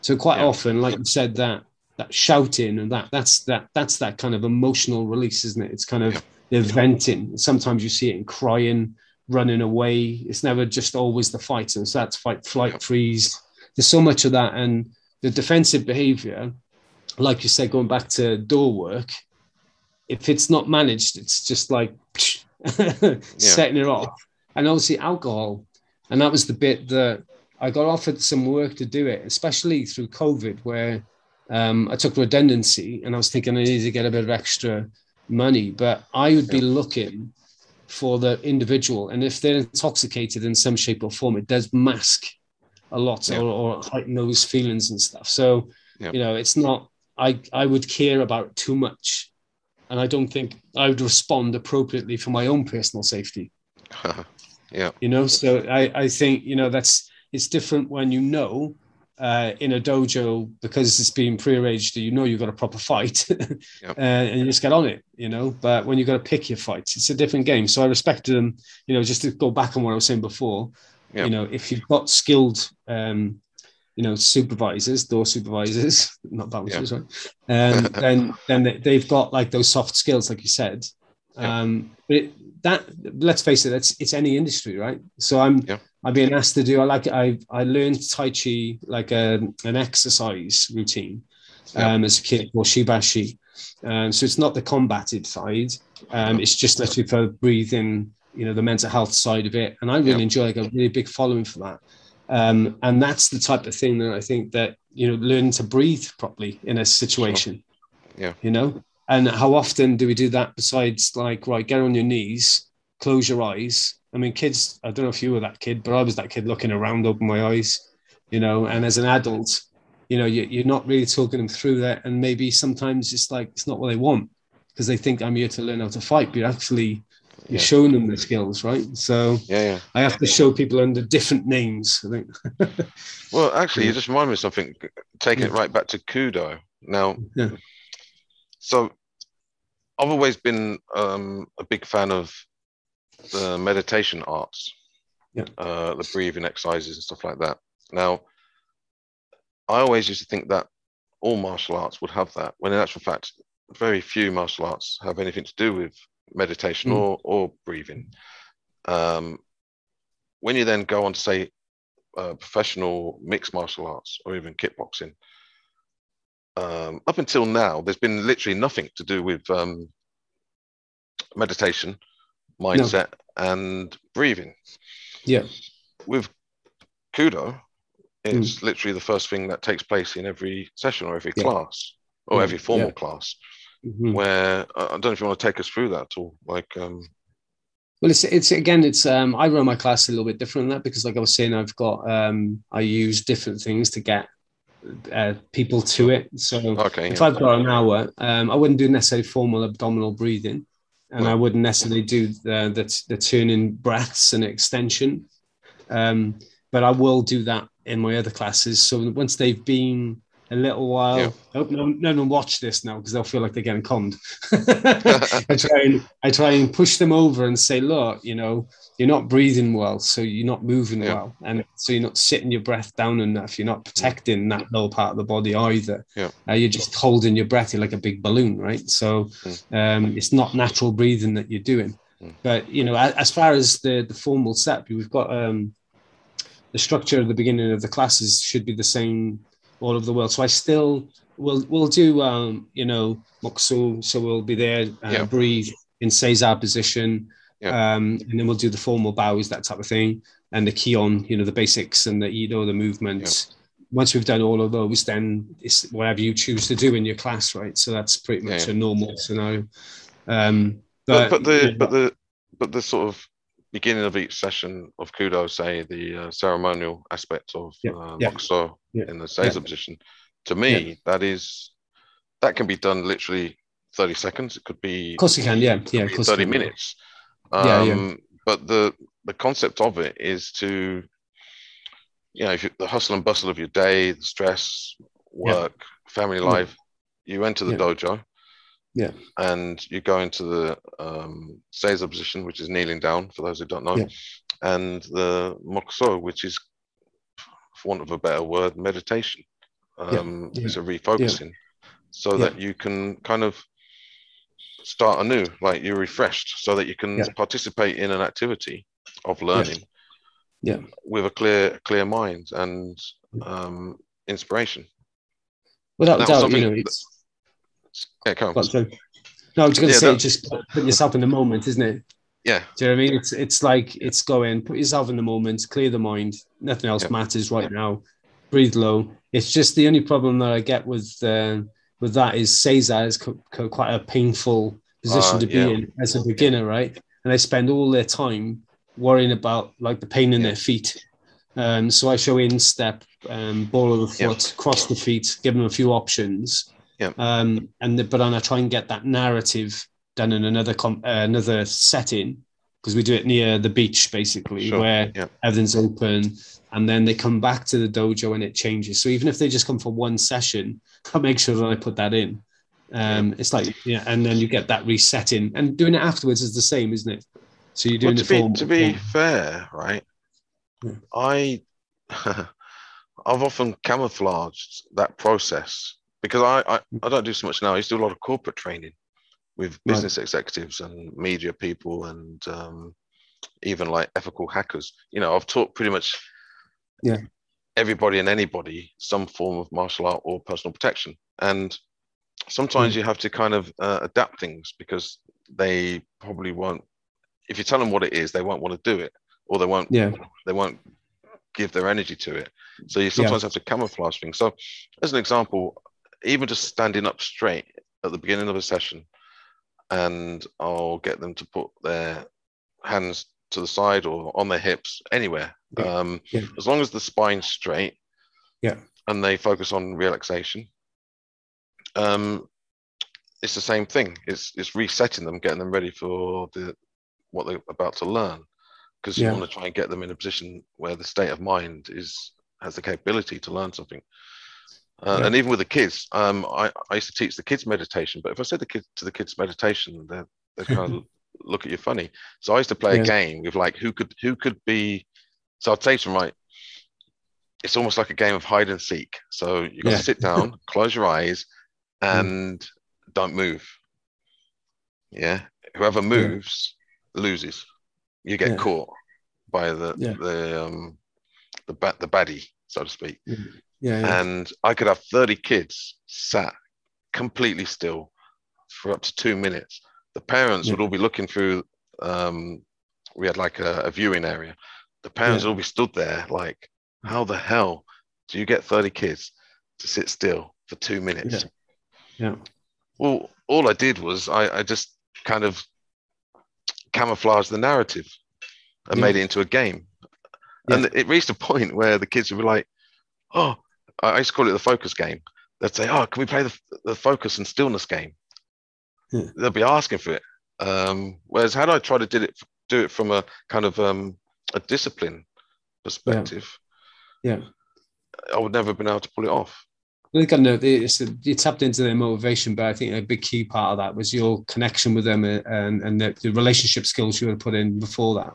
So quite yeah. often, like you said, that that shouting and that that's that that's that kind of emotional release, isn't it? It's kind of yeah. venting. Sometimes you see it in crying running away. It's never just always the fighting. So that's fight, flight, freeze. There's so much of that. And the defensive behavior, like you said, going back to door work, if it's not managed, it's just like [laughs] setting it off. And obviously alcohol, and that was the bit that I got offered some work to do it, especially through COVID, where um, I took redundancy and I was thinking I needed to get a bit of extra money, but I would be looking for the individual. And if they're intoxicated in some shape or form, it does mask a lot yeah. or, or, heighten those feelings and stuff. So, yeah. you know, it's not, I, I would care about too much. And I don't think I would respond appropriately for my own personal safety. [laughs] yeah. You know, so I, I think, you know, that's, it's different when you know uh, in a dojo because it's been prearranged, you know you've got a proper fight, [laughs] yep. uh, and you just get on it, you know. But when you've got to pick your fights, it's a different game. So I respected them, you know. Just to go back on what I was saying before, yep. you know, if you've got skilled, um, you know, supervisors, door supervisors, [laughs] not bouncers, yep. right? Um, [laughs] then then they've got like those soft skills, like you said. Um, but it, that let's face it, it's it's any industry, right? So I'm I've been asked to do. I like I I learned Tai Chi like a, um, an exercise routine um, as a kid called Shibashi. Um, so it's not the combative side. Um, it's just literally for breathing, you know, the mental health side of it. And I really yeah. enjoy like a really big following for that. Um, and that's the type of thing that I think that you know, learn to breathe properly in a situation. Sure. Yeah. You know, and how often do we do that besides like right, get on your knees, close your eyes, I mean, kids, I don't know if you were that kid, but I was that kid looking around, open my eyes, you know, and as an adult, you know, you, are not really talking them through that. And maybe sometimes it's like, it's not what they want because they think I'm here to learn how to fight, but actually you're yeah. showing them the skills, right? So yeah, yeah. I have to show people under different names, I think. [laughs] well, actually, you just remind me of something, taking yeah. it right back to Kudo. Now, yeah. so I've always been um, a big fan of the meditation arts, yeah. uh, the breathing exercises and stuff like that. Now, I always used to think that all martial arts would have that, when in actual fact, very few martial arts have anything to do with meditation mm. or, or breathing. Um, when you then go on to say uh, professional mixed martial arts or even kickboxing, um, up until now, there's been literally nothing to do with um, meditation mindset no. and breathing. Yeah. With Kudo, it's mm. literally the first thing that takes place in every session or every yeah. class or mm. every formal yeah. class. Mm-hmm. Where I don't know if you want to take us through that at all. Like, um, well, it's it's again, it's um, I run my class a little bit different than that because, like I was saying, I've got um, I use different things to get uh, people to it. So okay, if yeah. I've got an hour, um, I wouldn't do necessarily formal abdominal breathing and I wouldn't necessarily do the, the, the turning breaths and extension. Um, but I will do that in my other classes. So once they've been a little while, yeah. I hope no, no one watch this now because they'll feel like they're getting conned. [laughs] [laughs] I try and I try and push them over and say, look, you know, you're not breathing well, so you're not moving yeah. well, and so you're not sitting your breath down enough. You're not protecting that lower part of the body either. Yeah. Uh, you're just holding your breath. You're like a big balloon, right? So mm. um, it's not natural breathing that you're doing. Mm. But you know, as far as the the formal set, we've got um, the structure at the beginning of the classes should be the same all over the world. So I still will we'll do um, you know mokuso, so we'll be there, uh, yeah. breathe in Seiza position. Yeah. Um, and then we'll do the formal bows, that type of thing, and the kihon, you know, the basics and the ido, the movements. Yeah. Once we've done all of those, then it's whatever you choose to do in your class, right? So that's pretty much a normal scenario. Um, but, but, but the but the but the sort of beginning of each session of kudo, say the uh, ceremonial aspect of yeah. uh, yeah. yeah. in the seiza position, to me that is that can be done literally 30 seconds. It could be. Of course, you can. Yeah, yeah. 30 minutes. Um, yeah, yeah. Um, but the the concept of it is to, you know, you, the hustle and bustle of your day, the stress, work, yeah. family life, you enter the dojo. Yeah. And you go into the um, Seiza position, which is kneeling down, for those who don't know, and the mokuso, which is, for want of a better word, meditation. Um, It's a refocusing so that you can kind of start anew, like you're refreshed, so that you can yeah. participate in an activity of learning. Yeah. With a clear, clear mind and um, inspiration. Without doubt, you know, it's. Yeah, come on. No, I was going to yeah, say, that, just put yourself in the moment, isn't it? Yeah. Do you know what I mean? It's it's like it's going, put yourself in the moment, clear the mind. Nothing else yeah. matters right now. Breathe low. It's just the only problem that I get with uh, with that is Seiza is co- co- quite a painful position uh, to be yeah. in as a beginner, right? And they spend all their time worrying about like the pain in their feet. Um, so I show instep, um, ball of the foot, cross the feet, give them a few options. Yeah. Um, and the, but then I try and get that narrative done in another com- uh, another setting because we do it near the beach basically sure. where yeah. everything's open and then they come back to the dojo and it changes so even if they just come for one session i make sure that i put that in um, it's like yeah and then you get that resetting and doing it afterwards is the same isn't it so you're doing well, to be, form, to be fair right yeah. i [laughs] i've often camouflaged that process because I, I, I don't do so much now i used to do a lot of corporate training with business right. executives and media people and um, even like ethical hackers. You know, I've taught pretty much yeah everybody and anybody some form of martial art or personal protection, and sometimes mm. you have to kind of uh, adapt things because they probably won't. If you tell them what it is, they won't want to do it, or they won't. Yeah. They won't give their energy to it. So you sometimes yeah. have to camouflage things. So, as an example, even just standing up straight at the beginning of a session and I'll get them to put their hands to the side or on their hips, anywhere. Yeah. Um, yeah. As long as the spine's straight. Yeah. And they focus on relaxation. Um, it's the same thing. It's it's resetting them, getting them ready for the what they're about to learn, because you yeah. want to try and get them in a position where the state of mind is has the capability to learn something. Uh, yeah. And even with the kids, um, I, I used to teach the kids meditation, but if I said the kids to the kids meditation, they they kind of [laughs] look at you funny. So I used to play yeah. a game with like who could who could be. So I'd say to them, right, it's almost like a game of hide and seek. So you got to sit down, [laughs] close your eyes, mm. and mm. don't move. Yeah, whoever moves loses. You get caught by the the um the bat the baddie, so to speak. Yeah, yeah. And I could have 30 kids sat completely still for up to two minutes. The parents yeah. would all be looking through, um, we had like a, a viewing area. The parents yeah. would all be stood there like, how the hell do you get 30 kids to sit still for two minutes? Yeah. yeah. Well, all I did was I, I just kind of camouflaged the narrative and yeah. made it into a game. And it reached a point where the kids would be like, oh, I used to call it the focus game. They'd say, "Oh, can we play the, the focus and stillness game?" Yeah. They'll be asking for it. Um, whereas had I tried to do it do it from a kind of um, a discipline perspective, yeah. yeah. I would never have been able to pull it off. I think I know you tapped into their motivation, but I think a big key part of that was your connection with them and and the, the relationship skills you had put in before that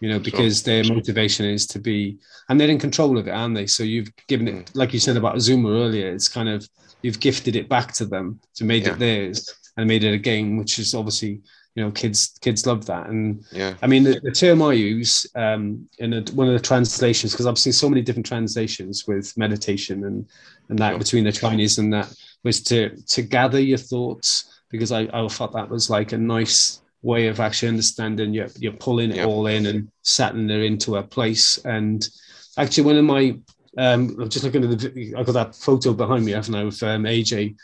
you know, because sure. their motivation is to be, and they're in control of it, aren't they? So you've given it, mm. like you said about Azuma earlier, it's kind of, you've gifted it back to them to made yeah. it theirs and made it a game, which is obviously, you know, kids, kids love that. And yeah, I mean, the, the term I use um, in a, one of the translations, because I've seen so many different translations with meditation and, and that sure. between the Chinese and that was to, to gather your thoughts because I, I thought that was like a nice way of actually understanding you're, you're pulling it yep. all in and setting it into a place. And actually one of my um, I'm just looking at the I've got that photo behind me haven't I with um, AJ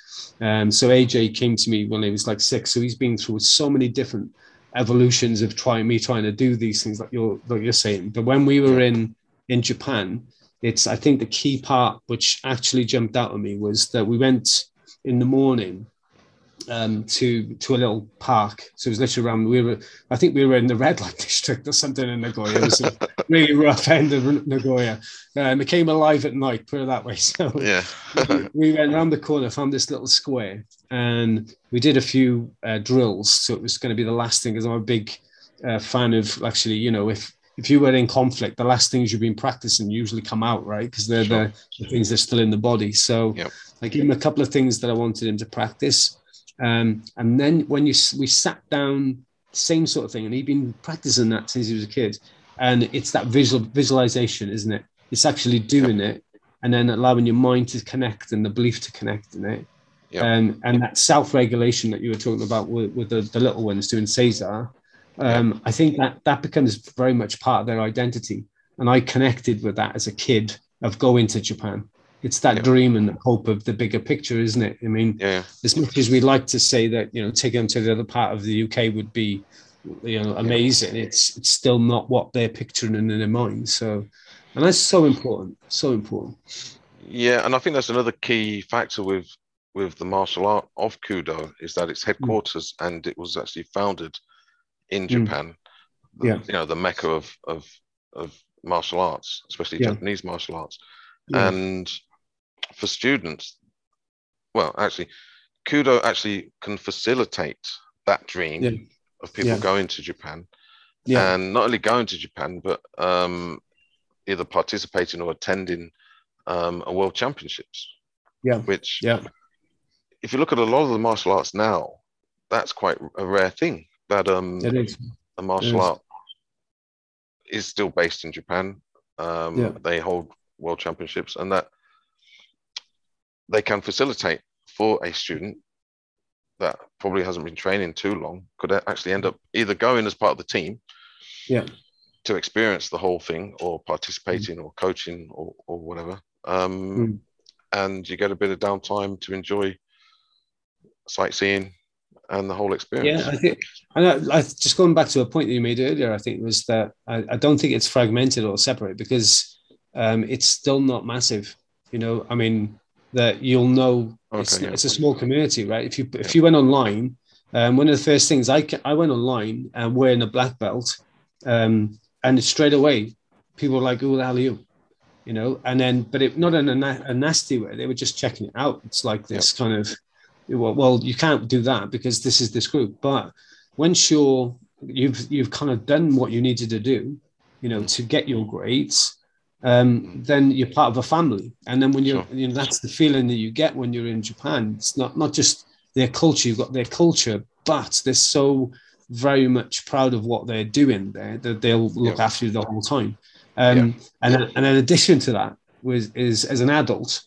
um, so AJ came to me when he was like six. So he's been through so many different evolutions of trying me trying to do these things like you're like you're saying. But when we were in in Japan it's I think the key part which actually jumped out at me was that we went in the morning um, to to a little park. So it was literally around. We were, I think, we were in the red light [laughs] district or something in Nagoya. It was a [laughs] really rough end of Nagoya. Um, it came alive at night. Put it that way. [laughs] So yeah, we went around the corner, found this little square, and we did a few uh, drills. So it was going to be the last thing, because I'm a big uh, fan of actually, you know, if if you were in conflict, the last things you've been practicing usually come out, right? Because they're sure. the, the, things that are still in the body. So yep. I gave him a couple of things that I wanted him to practice. Um, and then when you we sat down, same sort of thing, and he'd been practicing that since he was a kid. And it's that visual visualization, isn't it? It's actually doing it and then allowing your mind to connect and the belief to connect in it. yeah. and and that self-regulation that you were talking about with, with the, the little ones doing Seiza, um, yeah. I think that that becomes very much part of their identity. And I connected with that as a kid of going to Japan. It's that yeah. dream and the hope of the bigger picture, isn't it? I mean, yeah. as much as we'd like to say that you know taking them to the other part of the UK would be, you know, amazing. It's it's still not what they're picturing in their mind. So, and that's so important, so important. Yeah, and I think that's another key factor with with the martial art of Kudo is that its headquarters mm. and it was actually founded in mm. Japan. Mm. Yeah, you know the mecca of of of martial arts, especially yeah. Japanese martial arts, yeah. and for students, well, actually, Kudo actually can facilitate that dream yeah. of people going to Japan, Yeah. and not only going to Japan, but um, either participating or attending um, a world championships. Yeah. Which, yeah. if you look at a lot of the martial arts now, that's quite a rare thing. That um, it is. a martial art is still based in Japan. Um, yeah. They hold world championships, and that they can facilitate for a student that probably hasn't been training too long could actually end up either going as part of the team yeah to experience the whole thing or participating mm. or coaching or, or whatever um, mm. and you get a bit of downtime to enjoy sightseeing and the whole experience. Yeah, I think, and I, I, just going back to a point that you made earlier, I think was that I, I don't think it's fragmented or separate because um, it's still not massive. You know, I mean, that you'll know okay, it's, yeah. it's, a small community, right? If you if you went online, um, one of the first things I I went online and wearing a black belt, um, and straight away people were like, "Who the hell are you?" you know, and then, but it not in a, na- a nasty way. They were just checking it out. It's like this yep. kind of, well, well, you can't do that because this is this group. But once you're, you've you've kind of done what you needed to do, you know, to get your grades, um, then you're part of a family. And then when you're, sure. you know, that's the feeling that you get when you're in Japan. It's not not just their culture. You've got their culture, but they're so very much proud of what they're doing there that they'll look yep. after you the whole time. Um, yeah. And then, and in addition to that was is as an adult,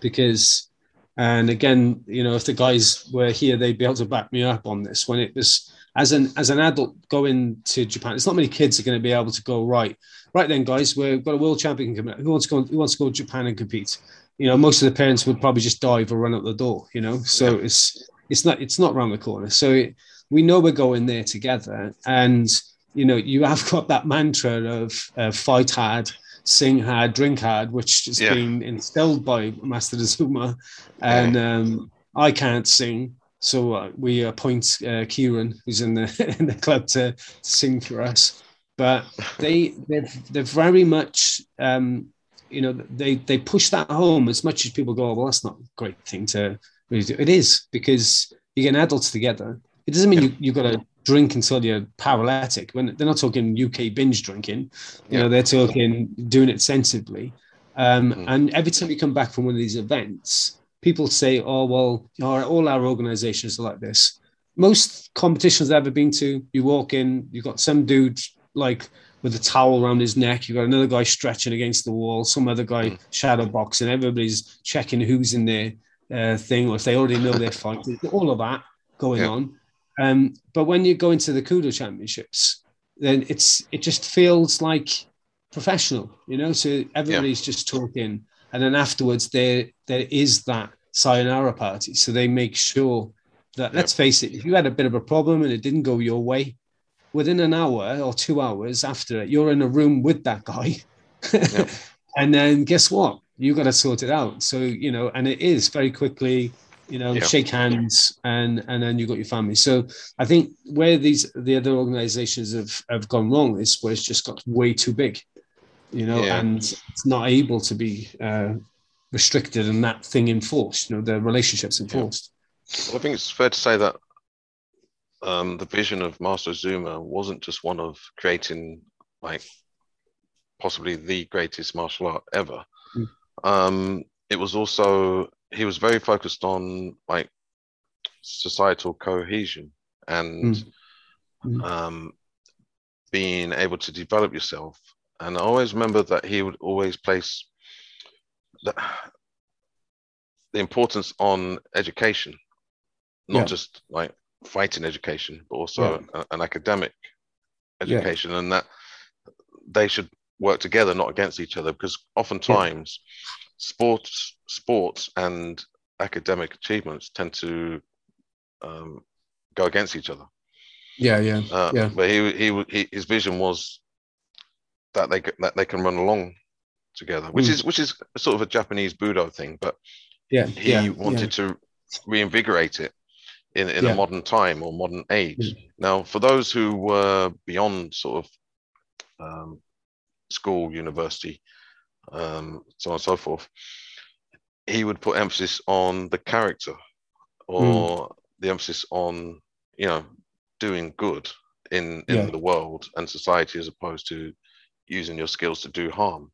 because and again, you know, if the guys were here, they'd be able to back me up on this. When it was as an as an adult going to Japan, it's not many kids are going to be able to go right. Right then, guys, we've got a world champion coming. Who wants to go? Who wants to go to Japan and compete? You know, most of the parents would probably just dive or run out the door. You know, so it's it's not it's not around the corner. So it, we know we're going there together, and you know, you have [laughs] got that mantra of uh, fight hard, sing hard, drink hard, which has yeah. been instilled by Master Azuma. And um, I can't sing. So uh, we appoint uh, Kieran, who's in the [laughs] in the club, to, to sing for us. But they they're, they're very much um, you know they they push that home as much as people go, well, that's not a great thing to really do. It is because you get adults together. It doesn't mean you, you've got to drink until you're paralytic. When they're not talking UK binge drinking, you know, they're talking doing it sensibly. Um, mm. And every time you come back from one of these events, people say, "Oh, well, all our organisations are like this." Most competitions I've ever been to, you walk in, you've got some dude like with a towel around his neck. You've got another guy stretching against the wall, some other guy mm. shadow boxing. Everybody's checking who's in their uh, thing, or if they already know their fight. All of that going yeah. on. Um, but when you go into the Kudo Championships, then it's it just feels like professional, you know. So everybody's yeah. just talking, and then afterwards there there is that sayonara party. So they make sure that let's face it, if you had a bit of a problem and it didn't go your way, within an hour or two hours after it, you're in a room with that guy. [laughs] and then guess what? You got to sort it out. So, you know, and it is very quickly you know, yeah. shake hands, and and then you got your family. So I think where these the other organisations have have gone wrong is where it's just got way too big, you know, yeah. and it's not able to be uh, restricted and that thing enforced. You know, the relationships enforced. Yeah. Well, I think it's fair to say that um, the vision of Master Azuma wasn't just one of creating like possibly the greatest martial art ever. Mm. Um, it was also he was very focused on like societal cohesion and mm. Mm. Um, being able to develop yourself. And I always remember that he would always place that the importance on education, not Yeah. just like fighting education, but also a- an academic Yeah. education, and that they should work together, not against each other, because oftentimes sports, sports, and academic achievements tend to um, go against each other. Yeah, yeah, Uh, Yeah. But he, he, he, his vision was that they that they can run along together, which Mm. is which is sort of a Japanese Budo thing, but yeah. he yeah, wanted to reinvigorate it in, in Yeah. a modern time or modern age. Mm. Now, for those who were beyond sort of um, school, university, um, so on and so forth, he would put emphasis on the character or Mm. the emphasis on, you know, doing good in, in Yeah. the world and society as opposed to using your skills to do harm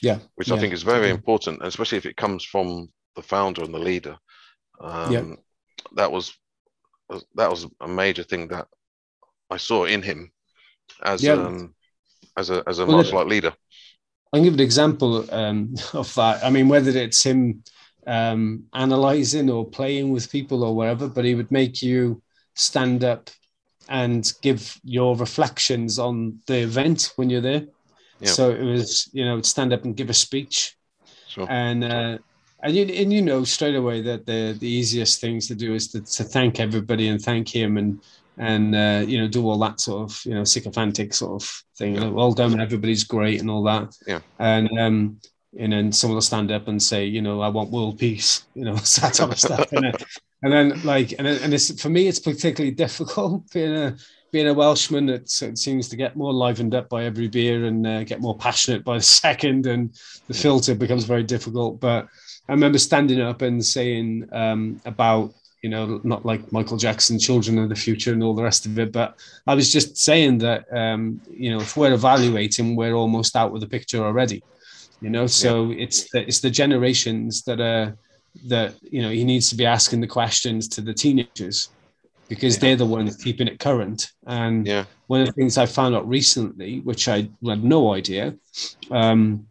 Yeah, which I think is very yeah. important, especially if it comes from the founder and the leader. Um, Yeah. That was that was a major thing that I saw in him as Yeah. um, as a as a Well, martial art leader. I'll give an example um, [laughs] of that. I mean, whether it's him um, analyzing or playing with people or whatever, but he would make you stand up and give your reflections on the event when you're there. Yeah. So it was, you know, stand up and give a speech, Sure. and uh, and you and you know straight away that the the easiest things to do is to, to thank everybody and thank him and and uh, you know do all that sort of you know sycophantic sort of thing. Yeah. Well done, everybody's great and all that. Yeah. And um, and then someone will stand up and say, you know, I want world peace, [laughs] you know, [laughs] that type of stuff. And then, and then like and then, and it's for me, it's particularly [laughs] difficult being a being a Welshman. It, it seems to get more livened up by every beer and uh, get more passionate by the [laughs] second, and the filter becomes very difficult. But I remember standing up and saying um, about you know not like Michael Jackson, Children of the Future, and all the rest of it. But I was just saying that um, you know if we're evaluating, we're almost out with the picture already. You know, so it's the, it's the generations that are that you know he needs to be asking the questions to the teenagers because Yeah. they're the ones keeping it current. And Yeah, one of the things I found out recently, which I had no idea, um,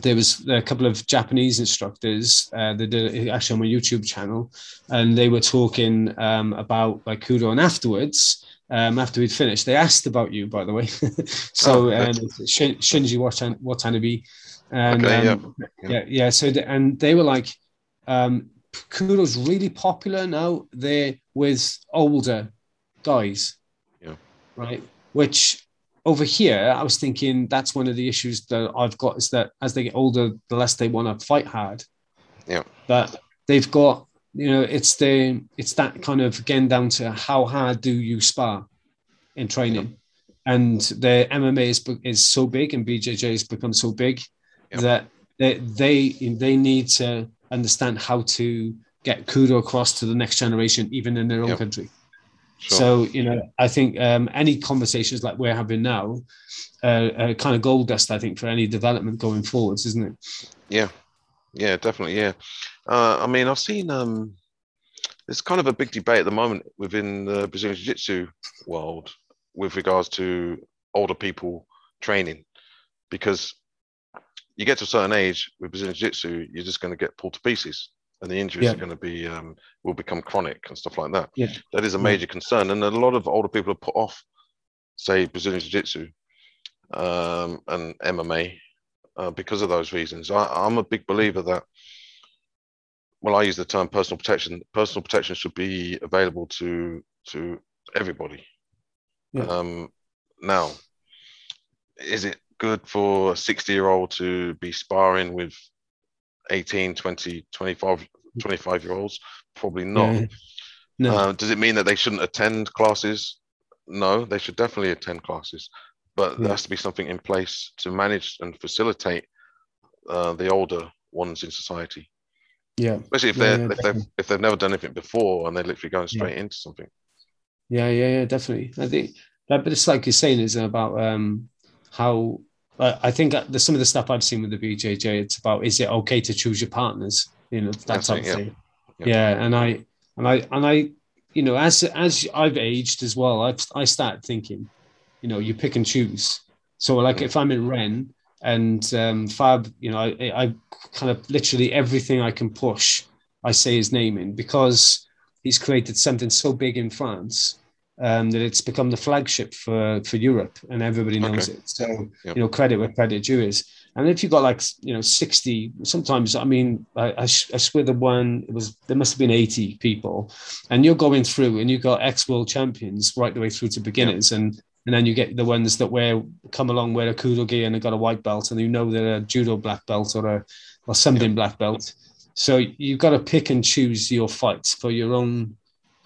there was a couple of Japanese instructors uh, that did it actually on my YouTube channel, and they were talking um, about like Kudo, and afterwards. Um, after we'd finished, they asked about you, by the way. [laughs] so, Oh, um, Shin- Shinji Watan- Watanabe, and Okay, um, yeah. yeah, yeah. So, the, and they were like, um, Kudo's really popular now. They're with older guys, Yeah. right? Which over here, I was thinking that's one of the issues that I've got is that as they get older, the less they want to fight hard. Yeah. But they've got, you know, it's the it's that kind of again down to how hard do you spar in training, and the MMA is is so big and BJJ has become so big Yeah. that they they they need to understand how to get kudo across to the next generation, even in their own Yeah. country. sure. So you know, I think um, any conversations like we're having now uh, are kind of gold dust. I think for any development going forwards, isn't it? Yeah, yeah, definitely. Yeah, uh, I mean, I've seen um, there's kind of a big debate at the moment within the Brazilian Jiu-Jitsu world with regards to older people training, because you get to a certain age with Brazilian Jiu-Jitsu, you're just going to get pulled to pieces, and the injuries Yeah. are going to be um, will become chronic and stuff like that. Yeah. That is a major concern, and a lot of older people are put off, say Brazilian Jiu-Jitsu um, and MMA uh, because of those reasons. I, I'm a big believer that, well, I use the term personal protection. Personal protection should be available to to everybody. Yeah. Um, now, is it good for a 60 year old to be sparring with 18, 20, 25, 25 year olds? Probably not. Yeah. No. Uh, does it mean that they shouldn't attend classes? No, they should definitely attend classes, but there has to be something in place to manage and facilitate uh, the older ones in society, yeah. especially if they're yeah, if they've if they've never done anything before and they're literally going Yeah. straight into something. Yeah, yeah, yeah, definitely. I think that, but it's like you're saying, is about um, how I I think that the, some of the stuff I've seen with the BJJ, it's about is it okay to choose your partners? You know, that That's type it, of yeah. thing. Yeah. Yeah. and I and I and I, you know, as as I've aged as well, I've I started thinking, you know, you pick and choose. So like Mm. if I'm in Ren and um, Fab, you know, I, I kind of literally everything I can push I say his name in because he's created something so big in France um, that it's become the flagship for for Europe, and everybody knows okay. it. So yep. you know, credit where credit due is. And if you've got like you know sixty, sometimes I mean, I, I, I swear the one it was there must have been eighty people, and you're going through, and you've got ex world champions right the way through to beginners, yep. and and then you get the ones that wear come along wear a kudo gi and they got a white belt, and you know they're a judo black belt or a or something yep. black belt. So you've got to pick and choose your fights for your own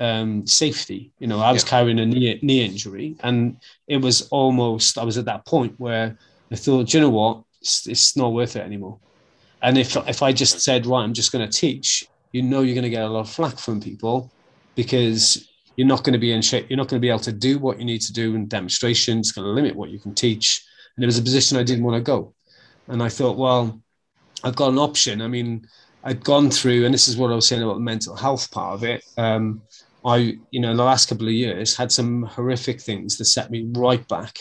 um, safety. You know, I was yeah. carrying a knee, knee injury, and it was almost I was at that point where I thought, you know what, it's, it's not worth it anymore. And if if I just said, right, I'm just going to teach, you know, you're going to get a lot of flack from people because you're not going to be in shape. You're not going to be able to do what you need to do in demonstrations. It's going to limit what you can teach. And it was a position I didn't want to go. And I thought, well, I've got an option. I mean, I'd gone through, and this is what I was saying about the mental health part of it. Um, I, you know, the last couple of years had some horrific things that set me right back.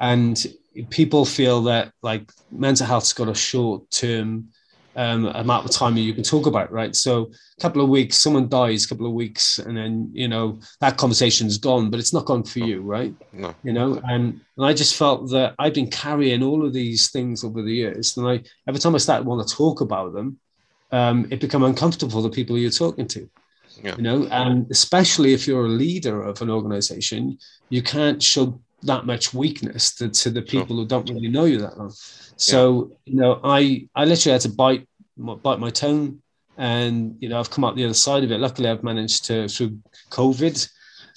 And people feel that like mental health's got a short term um, amount of time that you can talk about, right? So a couple of weeks, someone dies, a couple of weeks, and then you know that conversation's gone, but it's not gone for you, right? No. You know, and, and I just felt that I've been carrying all of these things over the years, and I every time I started want to talk about them, um, it become uncomfortable for the people you're talking to. Yeah. You know, and especially if you're a leader of an organization, you can't show that much weakness to, to the people sure. who don't really know you that long. So, yeah. you know, I I literally had to bite bite my tongue and you know I've come out the other side of it. Luckily I've managed to through COVID,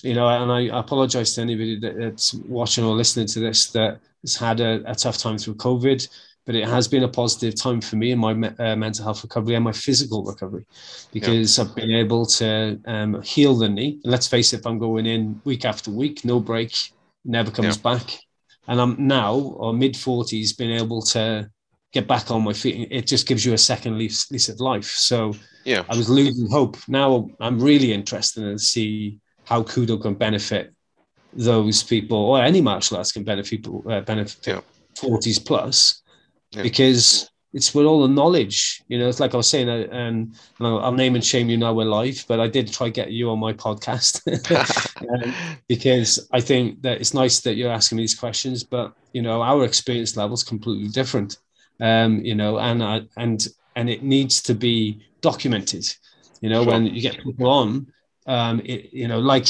you know, and I, I apologize to anybody that, that's watching or listening to this that has had a, a tough time through COVID but it has been a positive time for me in my uh, mental health recovery and my physical recovery because yeah. I've been able to um, heal the knee. And let's face it, if I'm going in week after week, no break, never comes yeah. back. And I'm now, or mid 40s, being able to get back on my feet. It just gives you a second lease, lease of life. So yeah, I was losing hope. Now I'm really interested in to see how Kudo can benefit those people, or any martial arts can benefit people, uh, benefit yeah. 40s plus yeah. because it's with all the knowledge. You know, it's like I was saying, uh, and I'll, I'll, name and shame you now we're live, but I did try get you on my podcast [laughs] um, because I think that it's nice that you're asking me these questions, but you know, our experience level is completely different. Um, you know, and I, and and it needs to be documented. You know, sure. when you get people on, um, it, you know, like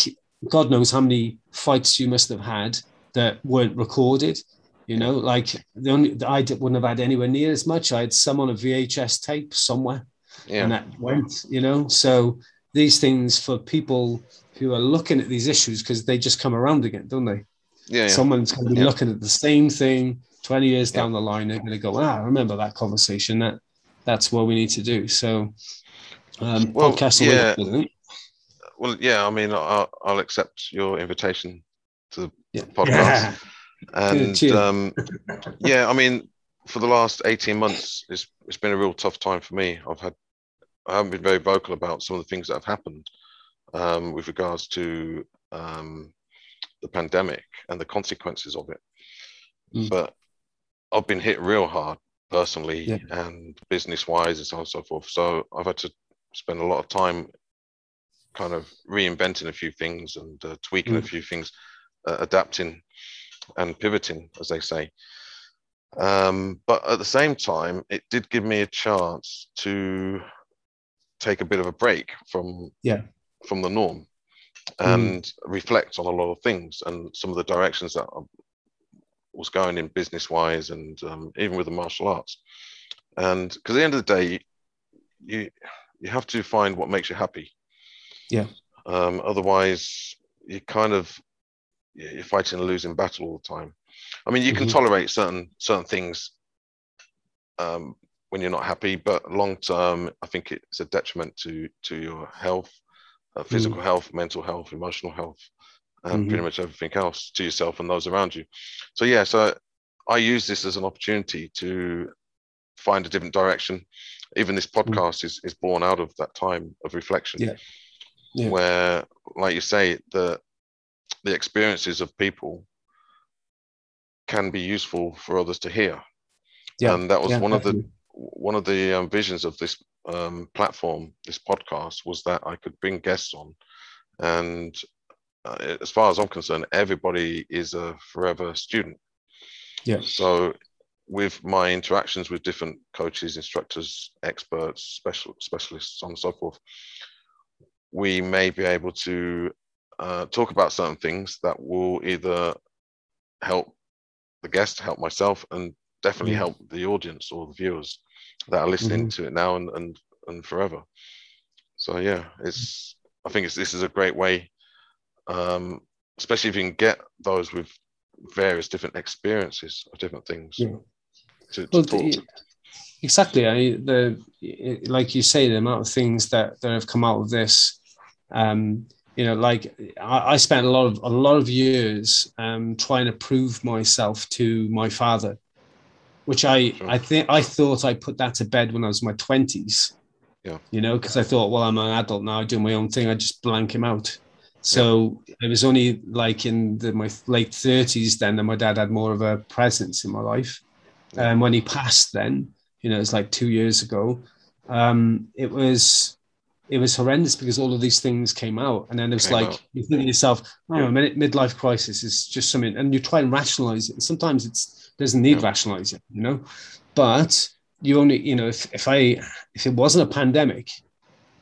God knows how many fights you must have had that weren't recorded you know, like the only I wouldn't have had anywhere near as much. I had some on a VHS tape somewhere, yeah. and that went. You know, so these things for people who are looking at these issues because they just come around again, don't they? Yeah. yeah. Someone's going to be yeah. looking at the same thing twenty years down the line. They're going to go, "Ah, I remember that conversation. That that's what we need to do." So, um, well, podcasting. Yeah. Well, yeah. I mean, I'll, I'll accept your invitation to the podcast. And um, yeah, I mean, for the last 18 months, it's, it's been a real tough time for me. I've had, I haven't been very vocal about some of the things that have happened um, with regards to um, the pandemic and the consequences of it. Mm. But I've been hit real hard personally yeah. and business wise and so on and so forth. So I've had to spend a lot of time kind of reinventing a few things and uh, tweaking mm. a few things, uh, adapting and pivoting, as they say. Um, but at the same time, it did give me a chance to take a bit of a break from yeah from the norm and mm. reflect on a lot of things and some of the directions that I was going in business wise and um, even with the martial arts. And because at the end of the day, you you have to find what makes you happy. Yeah. Um, otherwise, you kind of you're fighting a losing battle all the time. I mean, you can mm-hmm. tolerate certain certain things um, when you're not happy, but long term, I think it's a detriment to to your health, uh, physical mm health, mental health, emotional health, and mm-hmm. pretty much everything else to yourself and those around you. So yeah, so I use this as an opportunity to find a different direction. Even this mm. podcast mm is is born out of that time of reflection, yeah. Yeah. where, like you say, the the experiences of people can be useful for others to hear. Yeah, and that was yeah, one definitely. of the one of the um, visions of this um, platform, this podcast, was that I could bring guests on, and uh, as far as I'm concerned, everybody is a forever student. Yeah. So with my interactions with different coaches, instructors, experts, special specialists, so on and so forth, we may be able to uh, talk about certain things that will either help the guest, help myself, and definitely Yeah. help the audience or the viewers that are listening Mhm. to it now and, and and forever. So yeah, it's I think it's this is a great way, um, especially if you can get those with various different experiences of different things Yeah. to, to Well, talk the- to. Exactly. I, the like you say, the amount of things that, that have come out of this. Um, you know, like I, I spent a lot of a lot of years um, trying to prove myself to my father, which I Sure. I think I thought I put that to bed when I was in my twenties. Yeah. You know, because I thought, well, I'm an adult now, I do my own thing. I just blank him out. So it was only like in the, my late thirties then that my dad had more of a presence in my life. Yeah. And when he passed, then you know, it's like two years ago. Um, it was it was horrendous because all of these things came out, and then it was like out. you think to yourself, "Oh, Yeah. a minute, midlife crisis is just something," and you try and rationalize it. And sometimes it's doesn't need Yeah. rationalizing, you know. But you only, you know, if if I if it wasn't a pandemic,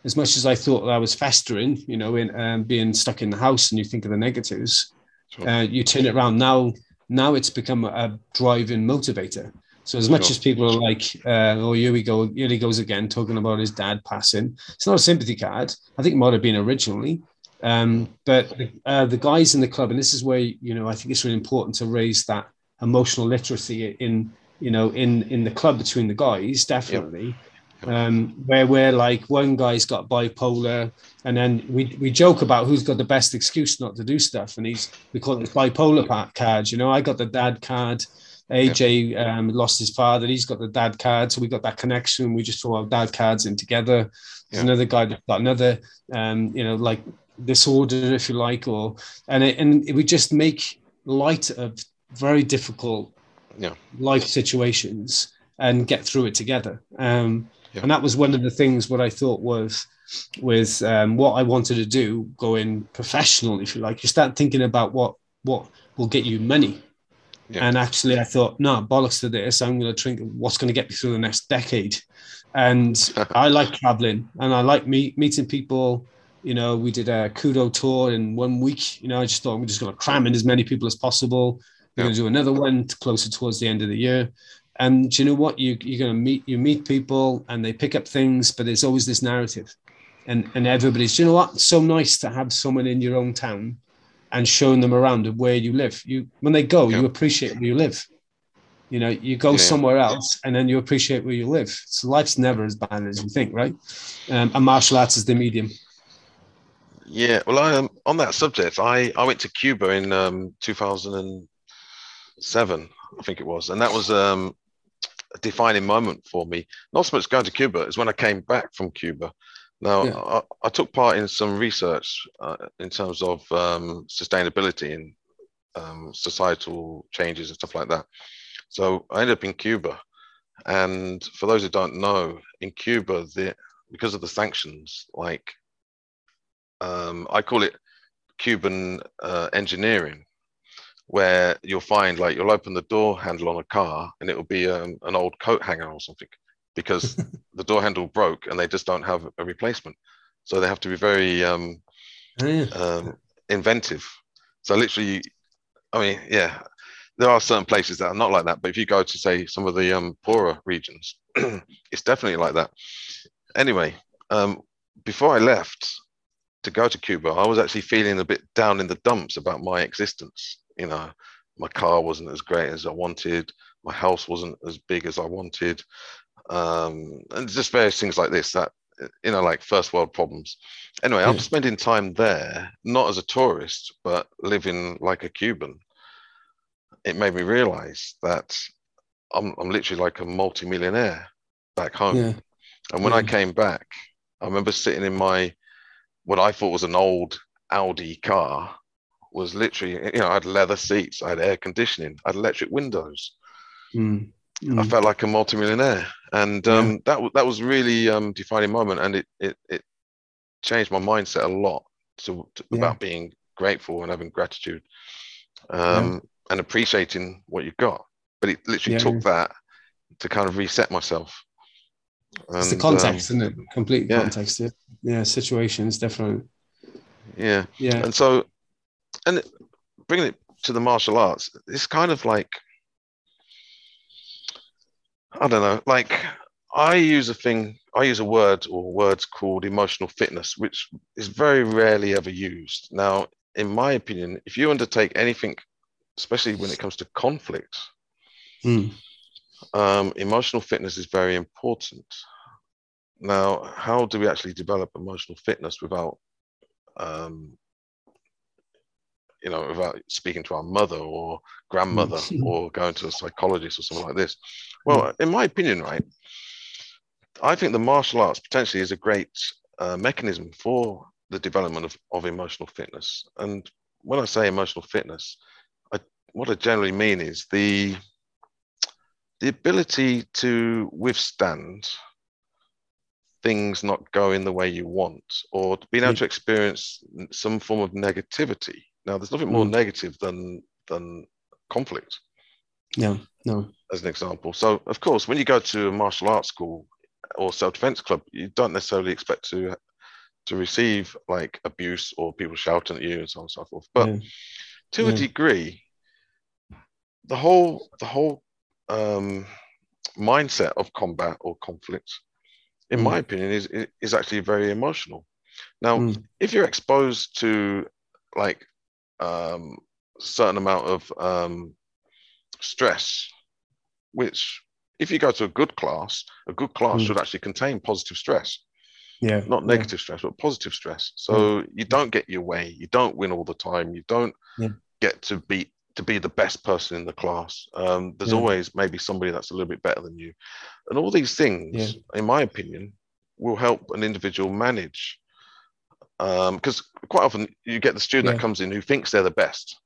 as much as I thought I was festering, you know, in um, being stuck in the house, and you think of the negatives, Sure. uh, you turn it around now. Now it's become a driving motivator. So as much Sure. as people are like, uh, "Oh, here we go, here he goes again," talking about his dad passing, it's not a sympathy card. I think it might have been originally, um, but uh, the guys in the club, and this is where you know I think it's really important to raise that emotional literacy in you know in in the club between the guys, definitely. Um, where we're like one guy's got bipolar, and then we we joke about who's got the best excuse not to do stuff, and he's we call it bipolar cards. You know, I got the dad card. AJ um, lost his father. He's got the dad card, so we got that connection. We just throw our dad cards in together. There's Yeah. another guy that got another, um, you know, like disorder, if you like, or and it, and we just make light of very difficult Yeah. life situations and get through it together. Um, Yeah. And that was one of the things what I thought was with um, what I wanted to do, going professional, if you like. You start thinking about what what will get you money. Yeah. And actually, I thought, no, bollocks to this. I'm going to drink what's going to get me through the next decade. And [laughs] I like traveling and I like meet, meeting people. You know, we did a kudo tour in one week. You know, I just thought we're just going to cram in as many people as possible. We're Yeah. going to do another one closer towards the end of the year. And you know what? You, you're going to meet, you meet people and they pick up things, but there's always this narrative. And, and everybody's, you know what? It's so nice to have someone in your own town and showing them around of where you live. You when they go, you appreciate where you live. You know, you go Yeah. somewhere else and then you appreciate where you live. So life's never as bad as you think, right? Um, and martial arts is the medium. Yeah, well, I, um, on that subject, I, I went to Cuba in um, 2007, I think it was, and that was um, a defining moment for me. Not so much going to Cuba as when I came back from Cuba. Now, Yeah. I, I took part in some research uh, in terms of um, sustainability and um, societal changes and stuff like that. So I ended up in Cuba, and for those who don't know, in Cuba, the because of the sanctions, like um, I call it Cuban uh, engineering, where you'll find like you'll open the door handle on a car and it'll be um, an old coat hanger or something because [laughs] the door handle broke and they just don't have a replacement. So they have to be very um, um, inventive. So literally, I mean, yeah, there are certain places that are not like that. But if you go to say some of the um, poorer regions, [clears throat] it's definitely like that. Anyway, um, before I left to go to Cuba, I was actually feeling a bit down in the dumps about my existence. You know, my car wasn't as great as I wanted. My house wasn't as big as I wanted. Um, and just various things like this that, you know, like first world problems. Anyway, Yeah. after spending time there, not as a tourist, but living like a Cuban, it made me realize that I'm, I'm literally like a multimillionaire back home. Yeah. And when I came back, I remember sitting in my what I thought was an old Audi car was literally, you know, I had leather seats, I had air conditioning, I had electric windows. Mm. I Mm. felt like a multimillionaire. And um, that that was really um, defining moment, and it it it changed my mindset a lot to, to Yeah. about being grateful and having gratitude, um, and appreciating what you've got. But it literally Yeah. took that to kind of reset myself. It's the context, um, isn't it? Complete yeah. context. Yeah. yeah, situations different. yeah, Yeah, and so, and bringing it to the martial arts, it's kind of like I don't know, like I use a thing, I use a word or words called emotional fitness, which is very rarely ever used. Now, in my opinion, if you undertake anything, especially when it comes to conflict, Mm. um, emotional fitness is very important. Now, how do we actually develop emotional fitness without, um, you know, without speaking to our mother or grandmother [laughs] or going to a psychologist or something like this? Well, in my opinion, right, I think the martial arts potentially is a great uh, mechanism for the development of, of emotional fitness. And when I say emotional fitness, I, what I generally mean is the the ability to withstand things not going the way you want or being able to experience some form of negativity now there's nothing more Mm. negative than than conflict No, no. as an example so of course when you go to a martial arts school or self-defense club you don't necessarily expect to to receive like abuse or people shouting at you and so on and so forth but yeah. to a degree the whole the whole um, mindset of combat or conflict in Mm. my opinion is is actually very emotional now Mm. if you're exposed to like um certain amount of um stress which if you go to a good class a good class Mm. should actually contain positive stress yeah, not yeah. negative stress but positive stress so you don't get your way you don't win all the time you don't Yeah. get to be to be the best person in the class um, there's Yeah. always maybe somebody that's a little bit better than you and all these things in my opinion will help an individual manage because quite often you get the student Yeah. that comes in who thinks they're the best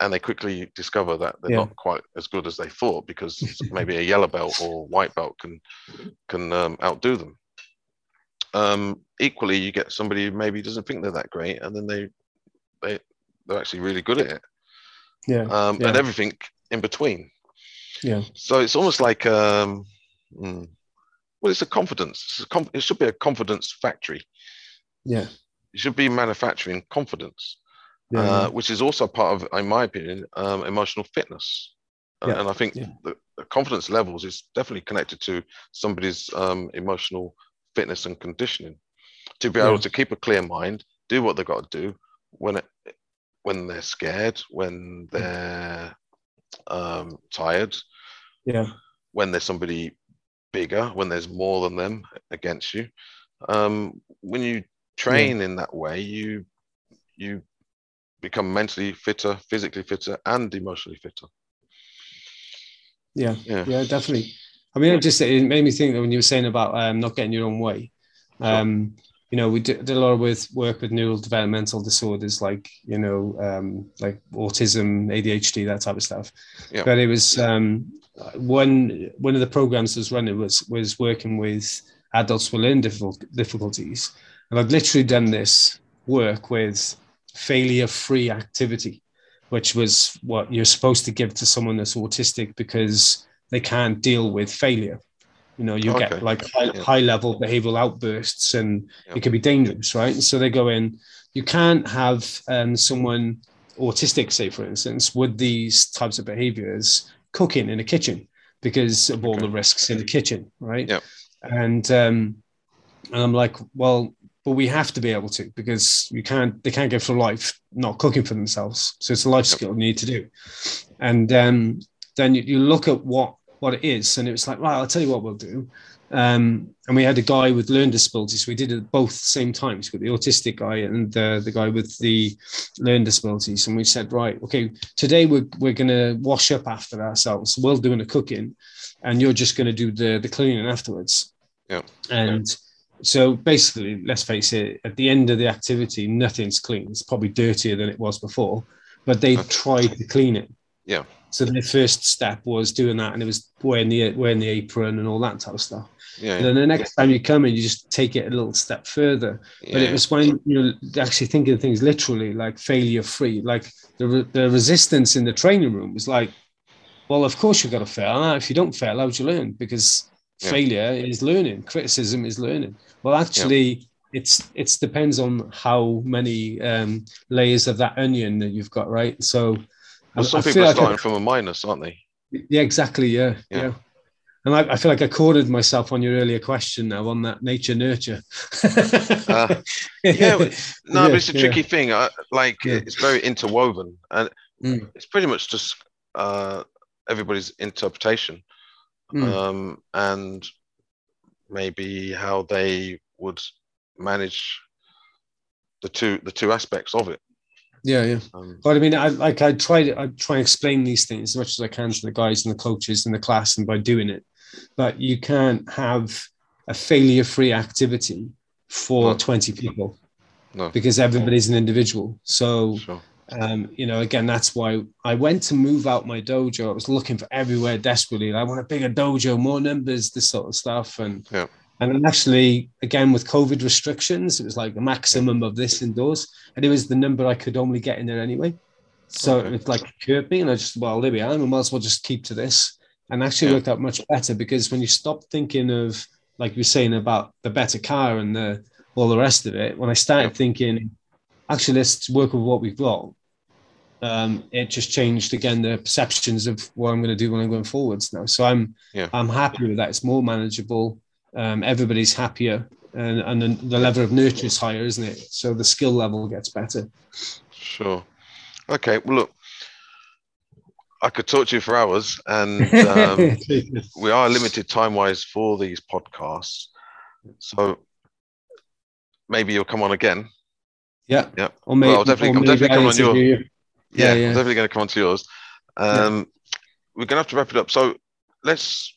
and they quickly discover that they're Yeah. not quite as good as they thought because [laughs] maybe a yellow belt or white belt can can um, outdo them um, equally you get somebody who maybe doesn't think they're that great and then they they they're actually really good at it Yeah, um, Yeah. and everything in between yeah, so it's almost like um, mm, well it's a confidence it's a it should be a confidence factory yeah, it should be manufacturing confidence yeah. uh, which is also part of, in my opinion, um, emotional fitness. And, Yeah, and I think yeah. the, the confidence levels is definitely connected to somebody's um, emotional fitness and conditioning. To be able to keep a clear mind, do what they've got to do when it, when they're scared, when they're um, tired, yeah, when there's somebody bigger, when there's more than them against you. Um, when you train in that way, you you become mentally fitter, physically fitter, and emotionally fitter. yeah, Yeah. yeah, definitely. I mean, it just it made me think that when you were saying about um, not getting your own way, um, you know, we did, did a lot of with work with neurodevelopmental disorders like you know, um, like autism, ADHD, that type of stuff. Yeah. But it was um, one one of the programs I was running was was working with adults with learning difficult, difficulties, and I've literally done this work with failure-free activity, which was what you're supposed to give to someone that's autistic because they can't deal with failure. You know, you Okay. get like high, Yeah. high level behavioral outbursts and Yeah. it can be dangerous, right? So they go in, you can't have um, someone autistic, say, for instance, with these types of behaviors cooking in a kitchen because of all Okay. the risks in the kitchen, right? Yeah. And, um, and I'm like, well, but we have to be able to because you can't they can't go through life not cooking for themselves. So it's a life skill you need to do. And um, then you, you look at what what it is and it was like right i'll tell you what we'll do. Um, and we had a guy with learning disabilities. We did it both same times with the autistic guy and the, the guy with the learning disabilities. And we said right okay today we're, we're going to wash up after ourselves. We're doing the cooking and you're just going to do the the cleaning afterwards. Yeah. and so basically, let's face it, at the end of the activity, nothing's clean. It's probably dirtier than it was before, but they tried to clean it. Yeah. So the first step was doing that, and it was wearing the wearing the apron and all that type of stuff. Yeah. And then the next time you come in, you just take it a little step further. yeah. But it was when you're actually thinking things literally like failure free. Like the, the resistance in the training room was like, well, of course you've got to fail. If you don't fail, how would you learn? Because Yeah. failure is learning, criticism is learning. Well, actually, it's it's depends on how many um, layers of that onion that you've got, right? So, well, I- some I people feel are like I- starting from a minus, aren't they? yeah, exactly. Yeah, Yeah. yeah. And I, I feel like I corded myself on your earlier question now on that nature nurture. Uh, yeah, [laughs] No, Yeah, but it's a yeah. tricky thing. I, like Yeah. it's very interwoven, and Mm. it's pretty much just uh, everybody's interpretation, Mm. um, and maybe how they would manage the two the two aspects of it. yeah, yeah. Um, But I mean, I like I try to I try and explain these things as much as I can to the guys and the coaches in the class, and by doing it, but you can't have a failure-free activity for No. twenty people no, because everybody's an individual. So sure. Um, you know, again, that's why I went to move out my dojo. I was looking for everywhere desperately. I want a bigger dojo, more numbers, this sort of stuff. And Yeah. and then actually, again, with COVID restrictions, it was like a maximum of this indoors, and it was the number I could only get in there anyway. So Okay. it's like curbed and I just well, there we are. I might as well just keep to this. And actually Yeah. worked out much better because when you stop thinking of like you're saying about the better car and the all the rest of it, when I started Yeah. thinking, actually let's work with what we've got, um, it just changed again the perceptions of what I'm going to do when I'm going forwards now. So I'm Yeah. I'm happy with that. It's more manageable. Um, everybody's happier, and and the, the level of nurture is higher, isn't it? So the skill level gets better. Sure. Okay. Well, look, I could talk to you for hours, and um, [laughs] we are limited time wise for these podcasts. So maybe you'll come on again. yeah, Yeah. Or maybe, Well, I'll definitely- or maybe definitely coming on your- you. Yeah, Yeah, I'm yeah. definitely going to come on to yours. Um, We're going to have to wrap it up. So let's,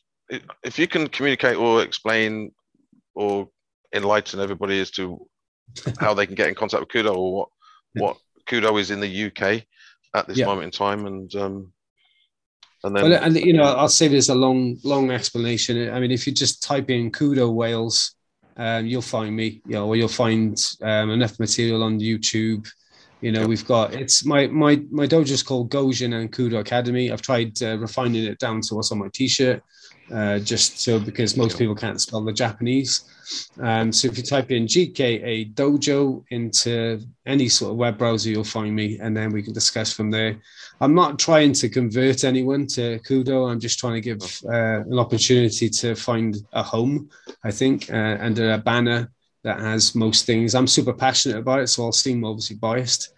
if you can communicate or explain or enlighten everybody as to [laughs] how they can get in contact with Kudo or what what Kudo is in the UK at this Yeah. moment in time, and um, and then Well, and you know, I'll say there's a long, long explanation. I mean, if you just type in Kudo Wales, um, you'll find me. You know, or you'll find um, enough material on YouTube. You know, we've got it's my my my dojo's called Gojin and Kudo Academy. I've tried uh, refining it down to what's on my t-shirt, uh, just so because most people can't spell the Japanese. Um, so if you type in GKA Dojo into any sort of web browser, you'll find me, and then we can discuss from there. I'm not trying to convert anyone to Kudo. I'm just trying to give uh, an opportunity to find a home, I think, uh, under a banner that has most things. I'm super passionate about it, so I'll seem obviously biased.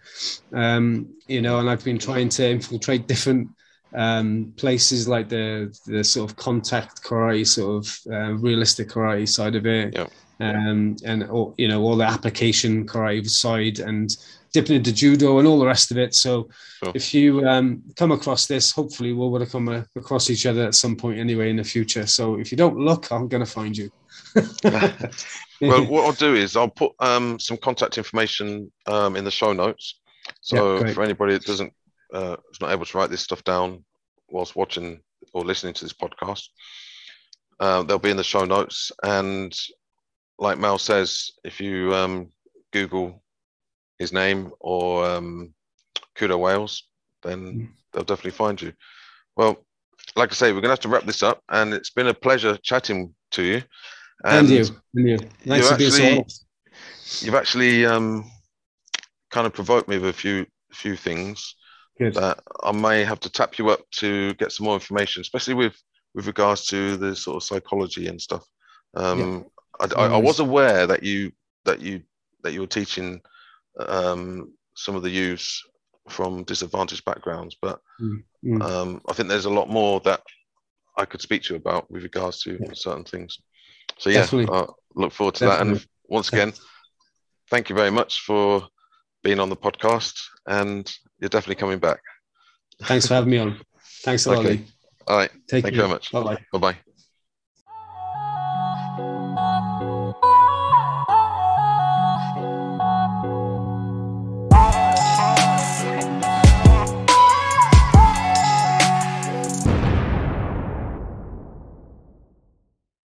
Um, you know, and I've been trying to infiltrate different um, places like the the sort of contact karate, sort of uh, realistic karate side of it, Yeah. um, and all, you know all the application karate side, and dipping into judo and all the rest of it. So Sure. if you um, come across this, hopefully we'll want to come uh, across each other at some point anyway in the future. So if you don't look, I'm going to find you. [laughs] [laughs] well, [laughs] what I'll do is I'll put um, some contact information um, in the show notes. So Yeah, for anybody that doesn't uh, is not able to write this stuff down whilst watching or listening to this podcast, uh, they'll be in the show notes. And like Mal says, if you um, Google his name or um, Kudo Wales, then Mm. they'll definitely find you. Well, like I say, we're gonna have to wrap this up, and it's been a pleasure chatting to you. And, you, and you. Nice you to be so actually- honest. you've actually um, kind of provoked me with a few few things Good. that I may have to tap you up to get some more information, especially with with regards to the sort of psychology and stuff. Um, I, I, I was aware that you that you that you were teaching um, some of the youths from disadvantaged backgrounds, but Mm, mm. um, I think there's a lot more that I could speak to you about with regards to certain things. So yeah, Definitely. I look forward to that. And once again, thank you very much for being on the podcast, and you're definitely coming back. Thanks for having me on. Thanks a lot. Okay. All right, Take thank you very much. Bye bye. Bye bye.